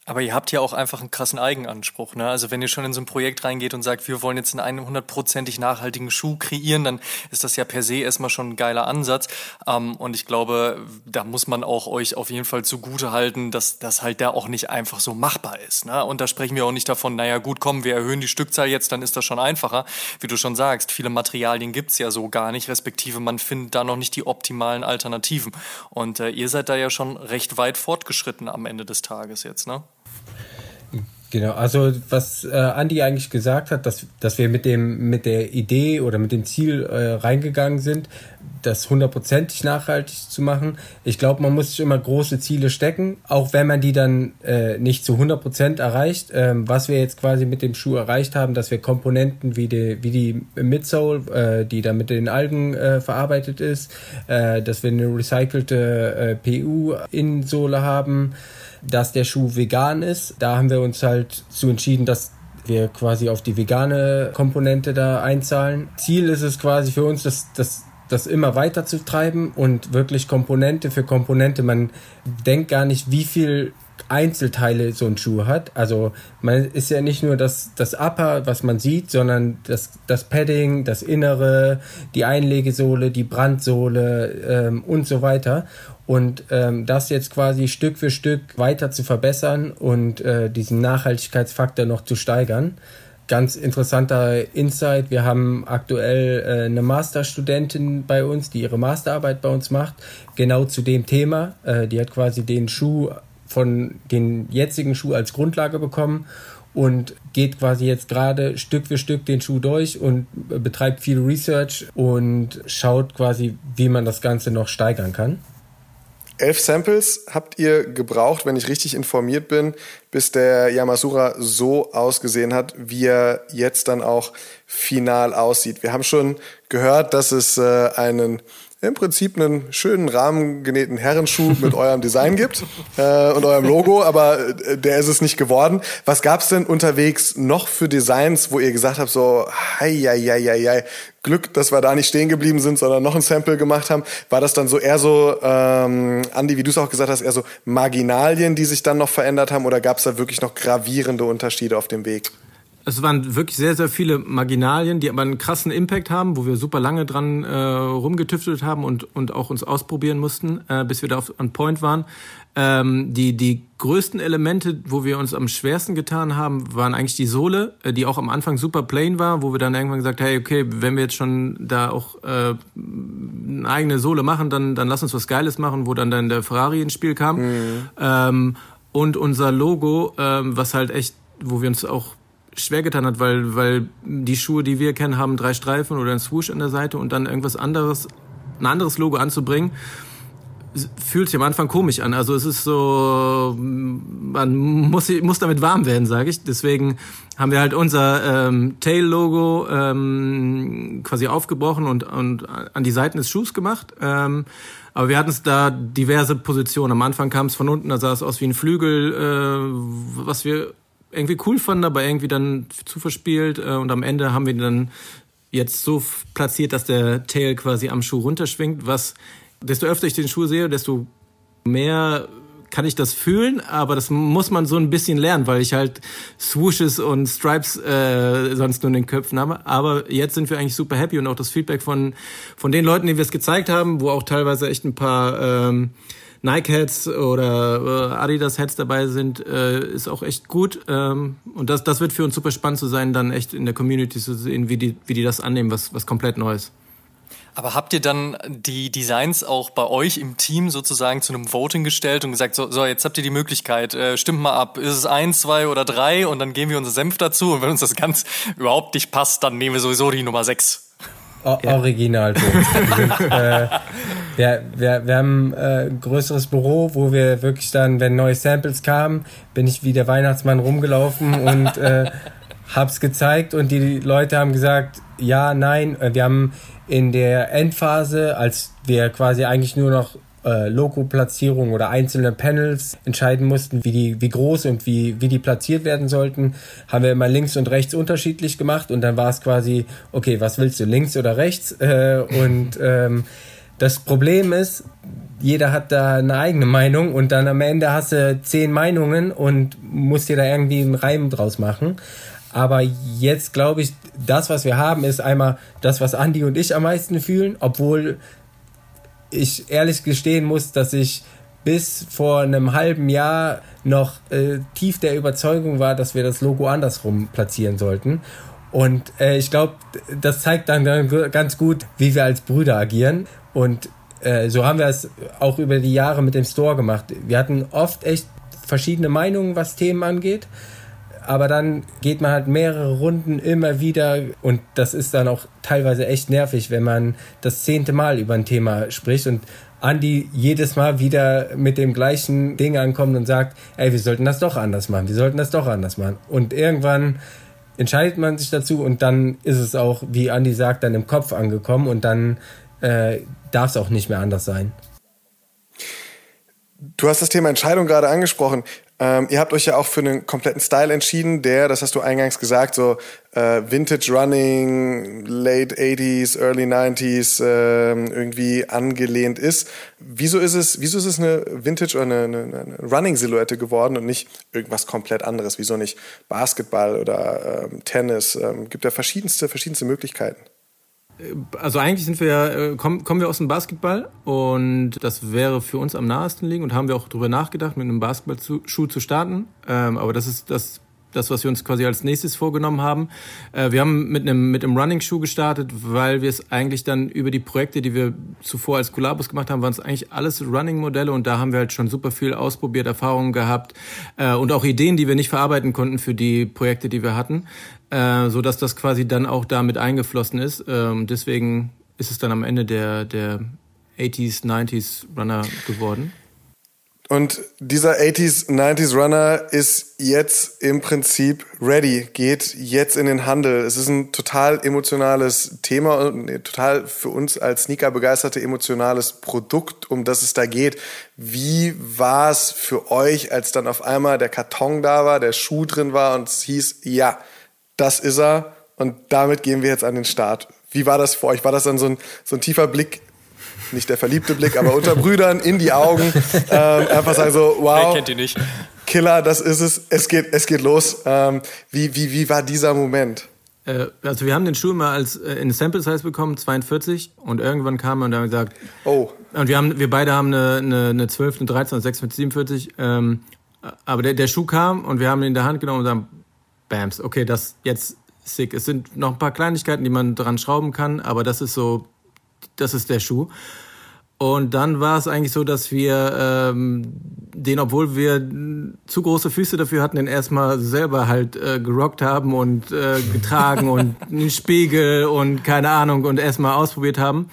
[SPEAKER 2] Aber ihr habt ja auch einfach einen krassen Eigenanspruch. Ne? Also wenn ihr schon in so ein Projekt reingeht und sagt, wir wollen jetzt einen 100%ig nachhaltigen Schuh kreieren, dann ist das ja per se erstmal schon ein geiler Ansatz. Ähm, und ich glaube, da muss man auch euch auf jeden Fall zugute halten, dass das halt da auch nicht einfach so machbar ist. Ne? Und da sprechen wir auch nicht davon, naja gut, komm, wir erhöhen die Stückzahl jetzt, dann ist das schon einfacher. Wie du schon sagst, viele Materialien gibt's ja so gar nicht, respektive man findet da noch nicht die optimalen Alternativen. Und äh, ihr seid da ja schon recht weit fortgeschritten am Ende des Tages jetzt, ne?
[SPEAKER 5] Genau, also was äh, Andi eigentlich gesagt hat, dass, dass wir mit dem mit der Idee oder mit dem Ziel äh, reingegangen sind, das hundertprozentig nachhaltig zu machen. Ich glaube, man muss sich immer große Ziele stecken, auch wenn man die dann äh, nicht zu 100% erreicht. Ähm, was wir jetzt quasi mit dem Schuh erreicht haben, dass wir Komponenten wie die, wie die Midsole, äh, die dann mit den Algen äh, verarbeitet ist, äh, dass wir eine recycelte äh, PU-Innensohle haben, dass der Schuh vegan ist. Da haben wir uns halt zu entschieden, dass wir quasi auf die vegane Komponente da einzahlen. Ziel ist es quasi für uns, dass das das immer weiter zu treiben und wirklich Komponente für Komponente. Man denkt gar nicht, wie viel Einzelteile so ein Schuh hat. Also man ist ja nicht nur das, das Upper, was man sieht, sondern das, das Padding, das Innere, die Einlegesohle, die Brandsohle ähm, und so weiter. Und ähm, das jetzt quasi Stück für Stück weiter zu verbessern und äh, diesen Nachhaltigkeitsfaktor noch zu steigern. Ganz interessanter Insight. Wir haben aktuell äh, eine Masterstudentin bei uns, die ihre Masterarbeit bei uns macht, genau zu dem Thema. Äh, die hat quasi den Schuh von den jetzigen Schuh als Grundlage bekommen und geht quasi jetzt gerade Stück für Stück den Schuh durch und betreibt viel Research und schaut quasi, wie man das Ganze noch steigern kann.
[SPEAKER 3] Elf Samples habt ihr gebraucht, wenn ich richtig informiert bin, bis der Yamasura so ausgesehen hat, wie er jetzt dann auch final aussieht. Wir haben schon gehört, dass es äh, einen im Prinzip einen schönen rahmengenähten Herrenschuh mit [LAUGHS] eurem Design gibt äh, und eurem Logo, aber äh, der ist es nicht geworden. Was gab's denn unterwegs noch für Designs, wo ihr gesagt habt, so, hei, hei, hei, hei, Glück, dass wir da nicht stehen geblieben sind, sondern noch ein Sample gemacht haben. War das dann so eher so, ähm, Andi, wie du es auch gesagt hast, eher so Marginalien, die sich dann noch verändert haben oder gab's da wirklich noch gravierende Unterschiede auf dem Weg?
[SPEAKER 4] Es waren wirklich sehr, sehr viele Marginalien, die aber einen krassen Impact haben, wo wir super lange dran äh, rumgetüftelt haben und, und auch uns ausprobieren mussten, äh, bis wir da auf, on point waren. Ähm, die, die größten Elemente, wo wir uns am schwersten getan haben, waren eigentlich die Sohle, äh, die auch am Anfang super plain war, wo wir dann irgendwann gesagt hey, okay, wenn wir jetzt schon da auch äh, eine eigene Sohle machen, dann, dann lass uns was Geiles machen, wo dann, dann der Ferrari ins Spiel kam. Mhm. Ähm, und unser Logo, ähm, was halt echt, wo wir uns auch schwer getan hat, weil, weil die Schuhe, die wir kennen, haben drei Streifen oder ein Swoosh an der Seite und dann irgendwas anderes, ein anderes Logo anzubringen, fühlt sich am Anfang komisch an. Also es ist so, man muss, muss damit warm werden, sage ich. Deswegen haben wir halt unser ähm, Tail-Logo ähm, quasi aufgebrochen und, und an die Seiten des Schuhs gemacht. Ähm, aber wir hatten es da diverse Positionen. Am Anfang kam es von unten, da sah es aus wie ein Flügel, äh, was wir irgendwie cool fanden, aber irgendwie dann zu verspielt. Äh, und am Ende haben wir dann jetzt so platziert, dass der Tail quasi am Schuh runterschwingt, was desto öfter ich den Schuh sehe, desto mehr kann ich das fühlen, aber das muss man so ein bisschen lernen, weil ich halt Swooshes und Stripes äh, sonst nur in den Köpfen habe. Aber jetzt sind wir eigentlich super happy und auch das Feedback von, von den Leuten, die wir es gezeigt haben, wo auch teilweise echt ein paar ähm, Nike-Heads oder äh, Adidas-Heads dabei sind, äh, ist auch echt gut. Ähm, und das, das wird für uns super spannend zu sein, dann echt in der Community zu sehen, wie die, wie die das annehmen, was, was komplett Neues.
[SPEAKER 2] Aber habt ihr dann die Designs auch bei euch im Team sozusagen zu einem Voting gestellt und gesagt, so, so jetzt habt ihr die Möglichkeit, äh, stimmt mal ab, ist es eins, zwei oder drei und dann geben wir unser Senf dazu und wenn uns das ganz überhaupt nicht passt, dann nehmen wir sowieso die Nummer sechs.
[SPEAKER 5] O ja. Original sind, äh, wir, wir, wir haben äh, ein größeres Büro, wo wir wirklich dann, wenn neue Samples kamen, bin ich wie der Weihnachtsmann rumgelaufen und äh, hab's gezeigt und die Leute haben gesagt, ja, nein. Wir haben in der Endphase, als wir quasi eigentlich nur noch äh, Logo-Platzierung oder einzelne Panels entscheiden mussten, wie die, wie groß und wie, wie die platziert werden sollten, haben wir immer links und rechts unterschiedlich gemacht und dann war es quasi, okay, was willst du, links oder rechts? Äh, und ähm, das Problem ist, jeder hat da eine eigene Meinung und dann am Ende hast du zehn Meinungen und musst dir da irgendwie einen Reim draus machen. Aber jetzt glaube ich, das, was wir haben, ist einmal das, was Andi und ich am meisten fühlen, obwohl ich ehrlich gestehen muss, dass ich bis vor einem halben Jahr noch äh, tief der Überzeugung war, dass wir das Logo andersrum platzieren sollten. Und äh, ich glaube, das zeigt dann, ganz gut, wie wir als Brüder agieren. Und äh, so haben wir es auch über die Jahre mit dem Store gemacht. Wir hatten oft echt verschiedene Meinungen, was Themen angeht aber dann geht man halt mehrere Runden immer wieder und das ist dann auch teilweise echt nervig, wenn man das zehnte Mal über ein Thema spricht und Andi jedes Mal wieder mit dem gleichen Ding ankommt und sagt, ey, wir sollten das doch anders machen, wir sollten das doch anders machen. Und irgendwann entscheidet man sich dazu und dann ist es auch, wie Andi sagt, dann im Kopf angekommen und dann äh, darf es auch nicht mehr anders sein.
[SPEAKER 3] Du hast das Thema Entscheidung gerade angesprochen. Ähm, ihr habt euch ja auch für einen kompletten Style entschieden, der, das hast du eingangs gesagt, so äh, Vintage Running, Late 80s, Early 90s äh, irgendwie angelehnt ist. Wieso ist es, wieso ist es eine Vintage oder eine, eine, eine Running-Silhouette geworden und nicht irgendwas komplett anderes? Wieso nicht Basketball oder ähm, Tennis? Ähm, gibt ja verschiedenste, verschiedenste Möglichkeiten.
[SPEAKER 4] Also eigentlich sind wir, äh, kommen, kommen wir aus dem Basketball und das wäre für uns am nahesten liegen und haben wir auch darüber nachgedacht, mit einem Basketballschuh zu starten. Ähm, aber das ist das, das, was wir uns quasi als nächstes vorgenommen haben. Äh, wir haben mit einem, mit einem Running-Schuh gestartet, weil wir es eigentlich dann über die Projekte, die wir zuvor als Kulabus gemacht haben, waren es eigentlich alles Running-Modelle und da haben wir halt schon super viel ausprobiert, Erfahrungen gehabt äh, und auch Ideen, die wir nicht verarbeiten konnten für die Projekte, die wir hatten äh, so dass das quasi dann auch damit eingeflossen ist. Ähm, deswegen ist es dann am Ende der, der 80s, 90s Runner geworden.
[SPEAKER 3] Und dieser 80s, 90s Runner ist jetzt im Prinzip ready, geht jetzt in den Handel. Es ist ein total emotionales Thema und total für uns als Sneaker begeisterte emotionales Produkt, um das es da geht. Wie war es für euch, als dann auf einmal der Karton da war, der Schuh drin war und es hieß, ja, das ist er und damit gehen wir jetzt an den Start. Wie war das für euch? War das dann so ein, so ein tiefer Blick, nicht der verliebte Blick, aber unter [LAUGHS] Brüdern in die Augen? Ähm, einfach sagen so, wow. Killer, das ist es. Es geht, es geht los. Ähm, wie, wie, wie war dieser Moment?
[SPEAKER 4] Äh, also wir haben den Schuh mal als äh, in Sample Size bekommen, 42, und irgendwann kam er und haben gesagt, oh. Und wir haben, wir beide haben eine, eine, eine 12, eine 13, eine 6 mit 47. Ähm, aber der, der Schuh kam und wir haben ihn in der Hand genommen und haben Bams, okay, das jetzt sick. Es sind noch ein paar Kleinigkeiten, die man dran schrauben kann, aber das ist so, das ist der Schuh. Und dann war es eigentlich so, dass wir ähm, den, obwohl wir zu große Füße dafür hatten, den erstmal selber halt äh, gerockt haben und äh, getragen und [LAUGHS] einen Spiegel und keine Ahnung und erstmal ausprobiert haben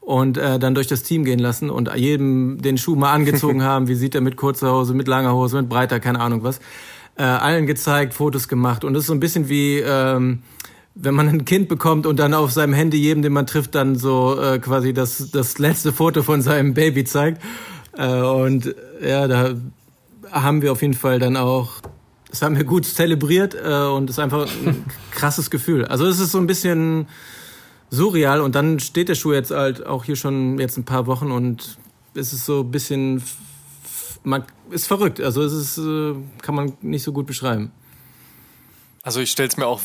[SPEAKER 4] und äh, dann durch das Team gehen lassen und jedem den Schuh mal angezogen [LAUGHS] haben. Wie sieht er mit kurzer Hose, mit langer Hose, mit breiter, keine Ahnung was äh, allen gezeigt, Fotos gemacht. Und das ist so ein bisschen wie, ähm, wenn man ein Kind bekommt und dann auf seinem Handy jedem, den man trifft, dann so äh, quasi das, das letzte Foto von seinem Baby zeigt. Äh, und ja, da haben wir auf jeden Fall dann auch, das haben wir gut zelebriert äh, und es ist einfach ein [LAUGHS] krasses Gefühl. Also es ist so ein bisschen surreal und dann steht der Schuh jetzt halt auch hier schon jetzt ein paar Wochen und es ist so ein bisschen man ist verrückt. Also es ist, äh, kann man nicht so gut beschreiben.
[SPEAKER 2] Also ich stelle es mir auch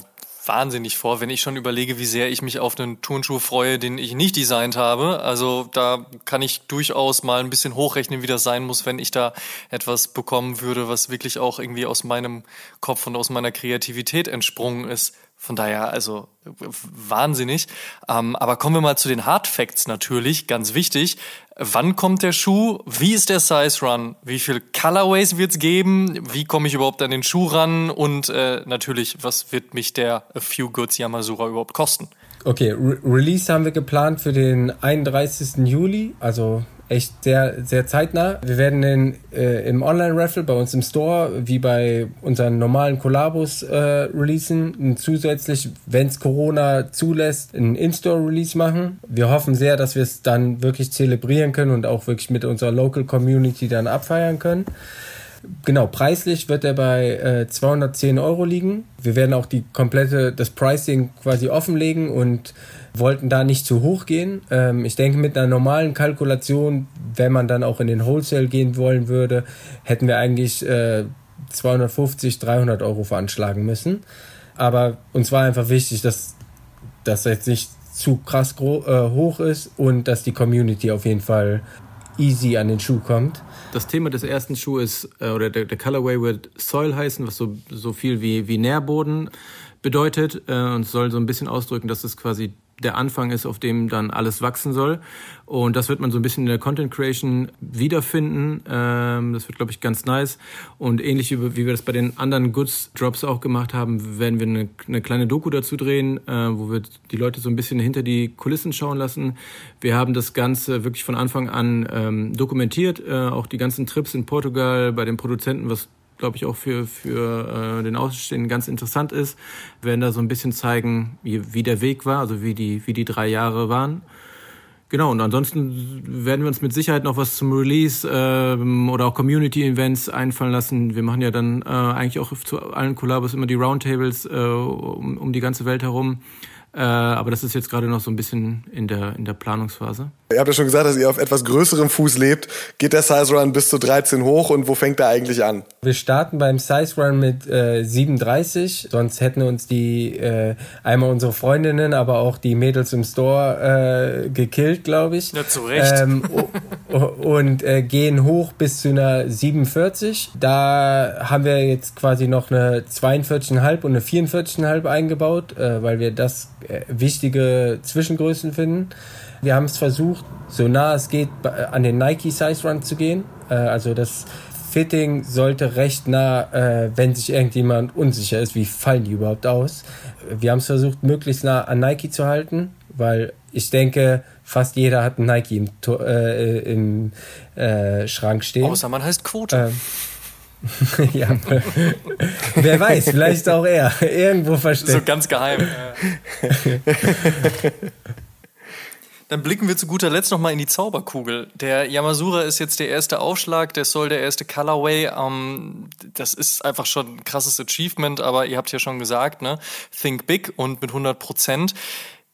[SPEAKER 2] wahnsinnig vor, wenn ich schon überlege, wie sehr ich mich auf einen Turnschuh freue, den ich nicht designt habe. Also da kann ich durchaus mal ein bisschen hochrechnen, wie das sein muss, wenn ich da etwas bekommen würde, was wirklich auch irgendwie aus meinem Kopf und aus meiner Kreativität entsprungen ist. Von daher, also wahnsinnig. Ähm, aber kommen wir mal zu den Hard Facts natürlich, ganz wichtig. Wann kommt der Schuh? Wie ist der Size Run? Wie viel Colorways wird es geben? Wie komme ich überhaupt an den Schuh ran? Und äh, natürlich, was wird mich der A Few Goods Yamasura überhaupt kosten?
[SPEAKER 5] Okay, Re Release haben wir geplant für den 31. Juli, also echt sehr, sehr zeitnah. Wir werden den äh, im Online-Raffle bei uns im Store, wie bei unseren normalen Kollabos, äh, releasen. Und zusätzlich, wenn es Corona zulässt, einen In-Store-Release machen. Wir hoffen sehr, dass wir es dann wirklich zelebrieren können und auch wirklich mit unserer Local Community dann abfeiern können. Genau, preislich wird er bei äh, 210 Euro liegen. Wir werden auch die komplette, das Pricing quasi offenlegen und wollten da nicht zu hoch gehen. Ähm, ich denke, mit einer normalen Kalkulation, wenn man dann auch in den Wholesale gehen wollen würde, hätten wir eigentlich äh, 250, 300 Euro veranschlagen müssen. Aber uns war einfach wichtig, dass das jetzt nicht zu krass äh, hoch ist und dass die Community auf jeden Fall easy an den Schuh kommt.
[SPEAKER 4] Das Thema des ersten Schuhs ist, äh, oder der, der Colorway wird Soil heißen, was so, so viel wie, wie Nährboden bedeutet äh, und soll so ein bisschen ausdrücken, dass es quasi der Anfang ist, auf dem dann alles wachsen soll. Und das wird man so ein bisschen in der Content Creation wiederfinden. Ähm, das wird, glaube ich, ganz nice. Und ähnlich wie, wir das bei den anderen Goods Drops auch gemacht haben, werden wir eine, eine kleine Doku dazu drehen, äh, wo wir die Leute so ein bisschen hinter die Kulissen schauen lassen. Wir haben das Ganze wirklich von Anfang an ähm, dokumentiert, äh, auch die ganzen Trips in Portugal bei den Produzenten, was glaube ich, auch für, für äh, den Außenstehenden ganz interessant ist. Wir werden da so ein bisschen zeigen, wie, wie der Weg war, also wie die, wie die drei Jahre waren. Genau, und ansonsten werden wir uns mit Sicherheit noch was zum Release ähm, oder auch Community-Events einfallen lassen. Wir machen ja dann äh, eigentlich auch zu allen Kollabos immer die Roundtables äh, um, um die ganze Welt herum. Äh, aber das ist jetzt gerade noch so ein bisschen in der, in der Planungsphase.
[SPEAKER 3] Ihr habt ja schon gesagt, dass ihr auf etwas größerem Fuß lebt. Geht der Size Run bis zu 13 hoch und wo fängt er eigentlich an?
[SPEAKER 5] Wir starten beim Size Run mit äh, 37. Sonst hätten uns die äh, einmal unsere Freundinnen, aber auch die Mädels im Store äh, gekillt, glaube ich.
[SPEAKER 2] Ja, zu Recht. Ähm,
[SPEAKER 5] und äh, gehen hoch bis zu einer 47. Da haben wir jetzt quasi noch eine 42,5 und eine 44,5 eingebaut, äh, weil wir das wichtige Zwischengrößen finden. Wir haben es versucht, so nah es geht, an den Nike Size Run zu gehen. Äh, also das Fitting sollte recht nah, äh, wenn sich irgendjemand unsicher ist, wie fallen die überhaupt aus. Wir haben es versucht, möglichst nah an Nike zu halten, weil ich denke, fast jeder hat ein Nike im, äh, im äh, Schrank stehen.
[SPEAKER 2] Außer man heißt Quote.
[SPEAKER 5] Ähm, [LAUGHS] ja, wer weiß, vielleicht auch er. Irgendwo versteckt.
[SPEAKER 2] So ganz geheim. [LAUGHS] Dann blicken wir zu guter Letzt nochmal in die Zauberkugel. Der Yamasura ist jetzt der erste Aufschlag, der soll der erste Colorway. Ähm, das ist einfach schon ein krasses Achievement, aber ihr habt ja schon gesagt, ne? Think big und mit 100 Prozent.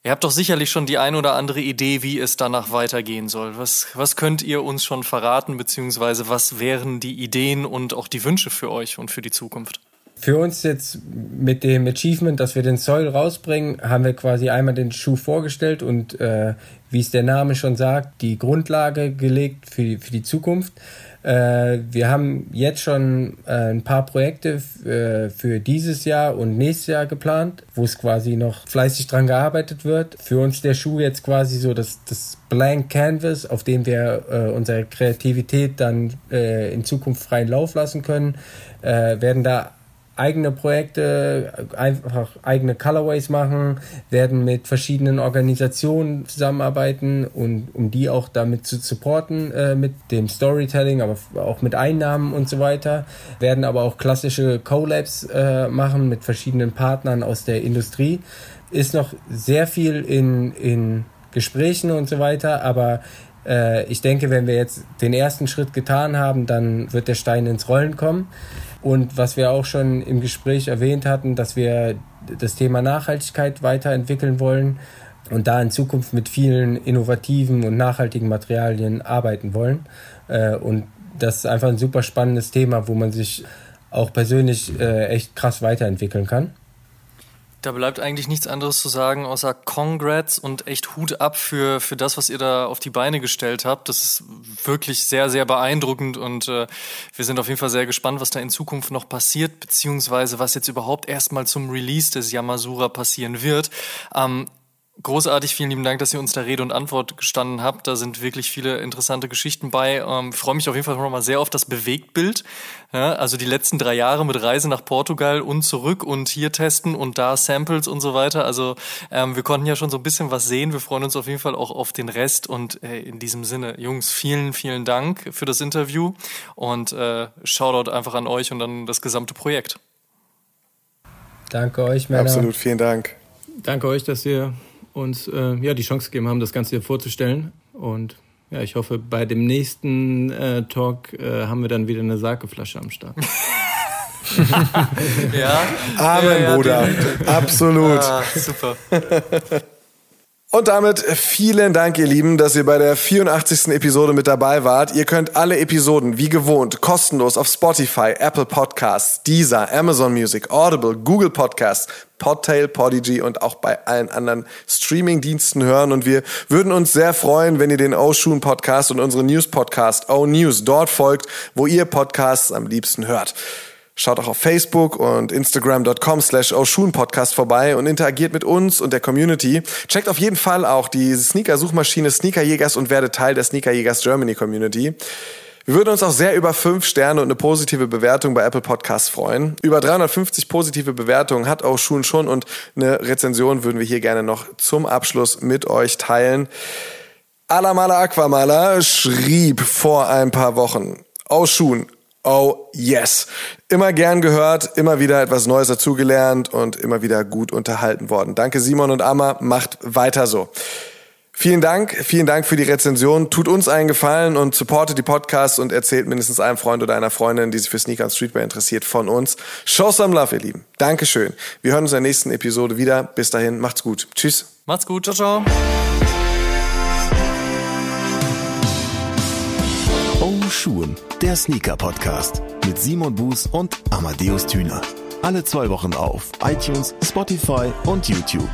[SPEAKER 2] Ihr habt doch sicherlich schon die ein oder andere Idee, wie es danach weitergehen soll. Was, was könnt ihr uns schon verraten, beziehungsweise was wären die Ideen und auch die Wünsche für euch und für die Zukunft?
[SPEAKER 5] Für uns jetzt mit dem Achievement, dass wir den Soil rausbringen, haben wir quasi einmal den Schuh vorgestellt und äh, wie es der Name schon sagt, die Grundlage gelegt für für die Zukunft. Äh, wir haben jetzt schon äh, ein paar Projekte äh, für dieses Jahr und nächstes Jahr geplant, wo es quasi noch fleißig dran gearbeitet wird. Für uns der Schuh jetzt quasi so das, das Blank Canvas, auf dem wir äh, unsere Kreativität dann äh, in Zukunft freien Lauf lassen können, äh, werden da eigene Projekte, einfach eigene Colorways machen, werden mit verschiedenen Organisationen zusammenarbeiten und um die auch damit zu supporten äh, mit dem Storytelling, aber auch mit Einnahmen und so weiter, werden aber auch klassische Collabs äh, machen mit verschiedenen Partnern aus der Industrie. Ist noch sehr viel in, in Gesprächen und so weiter, aber äh, ich denke, wenn wir jetzt den ersten Schritt getan haben, dann wird der Stein ins Rollen kommen. Und was wir auch schon im Gespräch erwähnt hatten, dass wir das Thema Nachhaltigkeit weiterentwickeln wollen und da in Zukunft mit vielen innovativen und nachhaltigen Materialien arbeiten wollen. Äh, und das ist einfach ein super spannendes Thema, wo man sich auch persönlich äh, echt krass weiterentwickeln kann.
[SPEAKER 2] Da bleibt eigentlich nichts anderes zu sagen, außer Congrats und echt Hut ab für, für das, was ihr da auf die Beine gestellt habt. Das ist wirklich sehr, sehr beeindruckend und äh, wir sind auf jeden Fall sehr gespannt, was da in Zukunft noch passiert, beziehungsweise was jetzt überhaupt erstmal zum Release des Yamasura passieren wird. Ähm, Großartig, vielen lieben Dank, dass ihr uns da Rede und Antwort gestanden habt. Da sind wirklich viele interessante Geschichten bei. Ähm, freue mich auf jeden Fall nochmal sehr auf das Bewegtbild. Ja, also die letzten drei Jahre mit Reise nach Portugal und zurück und hier testen und da Samples und so weiter. Also ähm, wir konnten ja schon so ein bisschen was sehen. Wir freuen uns auf jeden Fall auch auf den Rest. Und äh, in diesem Sinne, Jungs, vielen, vielen Dank für das Interview und äh, Shoutout einfach an euch und an das gesamte Projekt.
[SPEAKER 5] Danke euch, Männer.
[SPEAKER 3] Absolut, vielen Dank.
[SPEAKER 4] Danke euch, dass ihr uns äh, ja, die Chance gegeben haben, das Ganze hier vorzustellen. Und ja, ich hoffe, bei dem nächsten äh, Talk äh, haben wir dann wieder eine Sakeflasche am Start. [LAUGHS]
[SPEAKER 2] ja.
[SPEAKER 3] Amen, ja, ja, Bruder. Absolut.
[SPEAKER 2] Ah, super. [LAUGHS]
[SPEAKER 3] Und damit vielen Dank, ihr Lieben, dass ihr bei der 84. Episode mit dabei wart. Ihr könnt alle Episoden wie gewohnt kostenlos auf Spotify, Apple Podcasts, Deezer, Amazon Music, Audible, Google Podcasts, Podtail, Podigy und auch bei allen anderen Streaming-Diensten hören. Und wir würden uns sehr freuen, wenn ihr den O-Shoon Podcast und unseren News Podcast O News dort folgt, wo ihr Podcasts am liebsten hört. Schaut auch auf Facebook und Instagram.com slash Podcast vorbei und interagiert mit uns und der Community. Checkt auf jeden Fall auch die Sneaker-Suchmaschine Sneakerjägers und werdet Teil der Sneakerjägers Germany Community. Wir würden uns auch sehr über fünf Sterne und eine positive Bewertung bei Apple Podcasts freuen. Über 350 positive Bewertungen hat auch schon schon und eine Rezension würden wir hier gerne noch zum Abschluss mit euch teilen. Alamala Aquamala schrieb vor ein paar Wochen. Oshun, Oh yes. Immer gern gehört, immer wieder etwas Neues dazugelernt und immer wieder gut unterhalten worden. Danke Simon und Amma, macht weiter so. Vielen Dank, vielen Dank für die Rezension. Tut uns einen Gefallen und supportet die Podcasts und erzählt mindestens einem Freund oder einer Freundin, die sich für Sneaker und Streetwear interessiert, von uns. Show some love, ihr Lieben. Dankeschön. Wir hören uns in der nächsten Episode wieder. Bis dahin, macht's gut. Tschüss.
[SPEAKER 2] Macht's gut. Ciao, ciao.
[SPEAKER 1] Schuhen der Sneaker-Podcast mit Simon Buß und Amadeus Thüner. Alle zwei Wochen auf iTunes, Spotify und YouTube.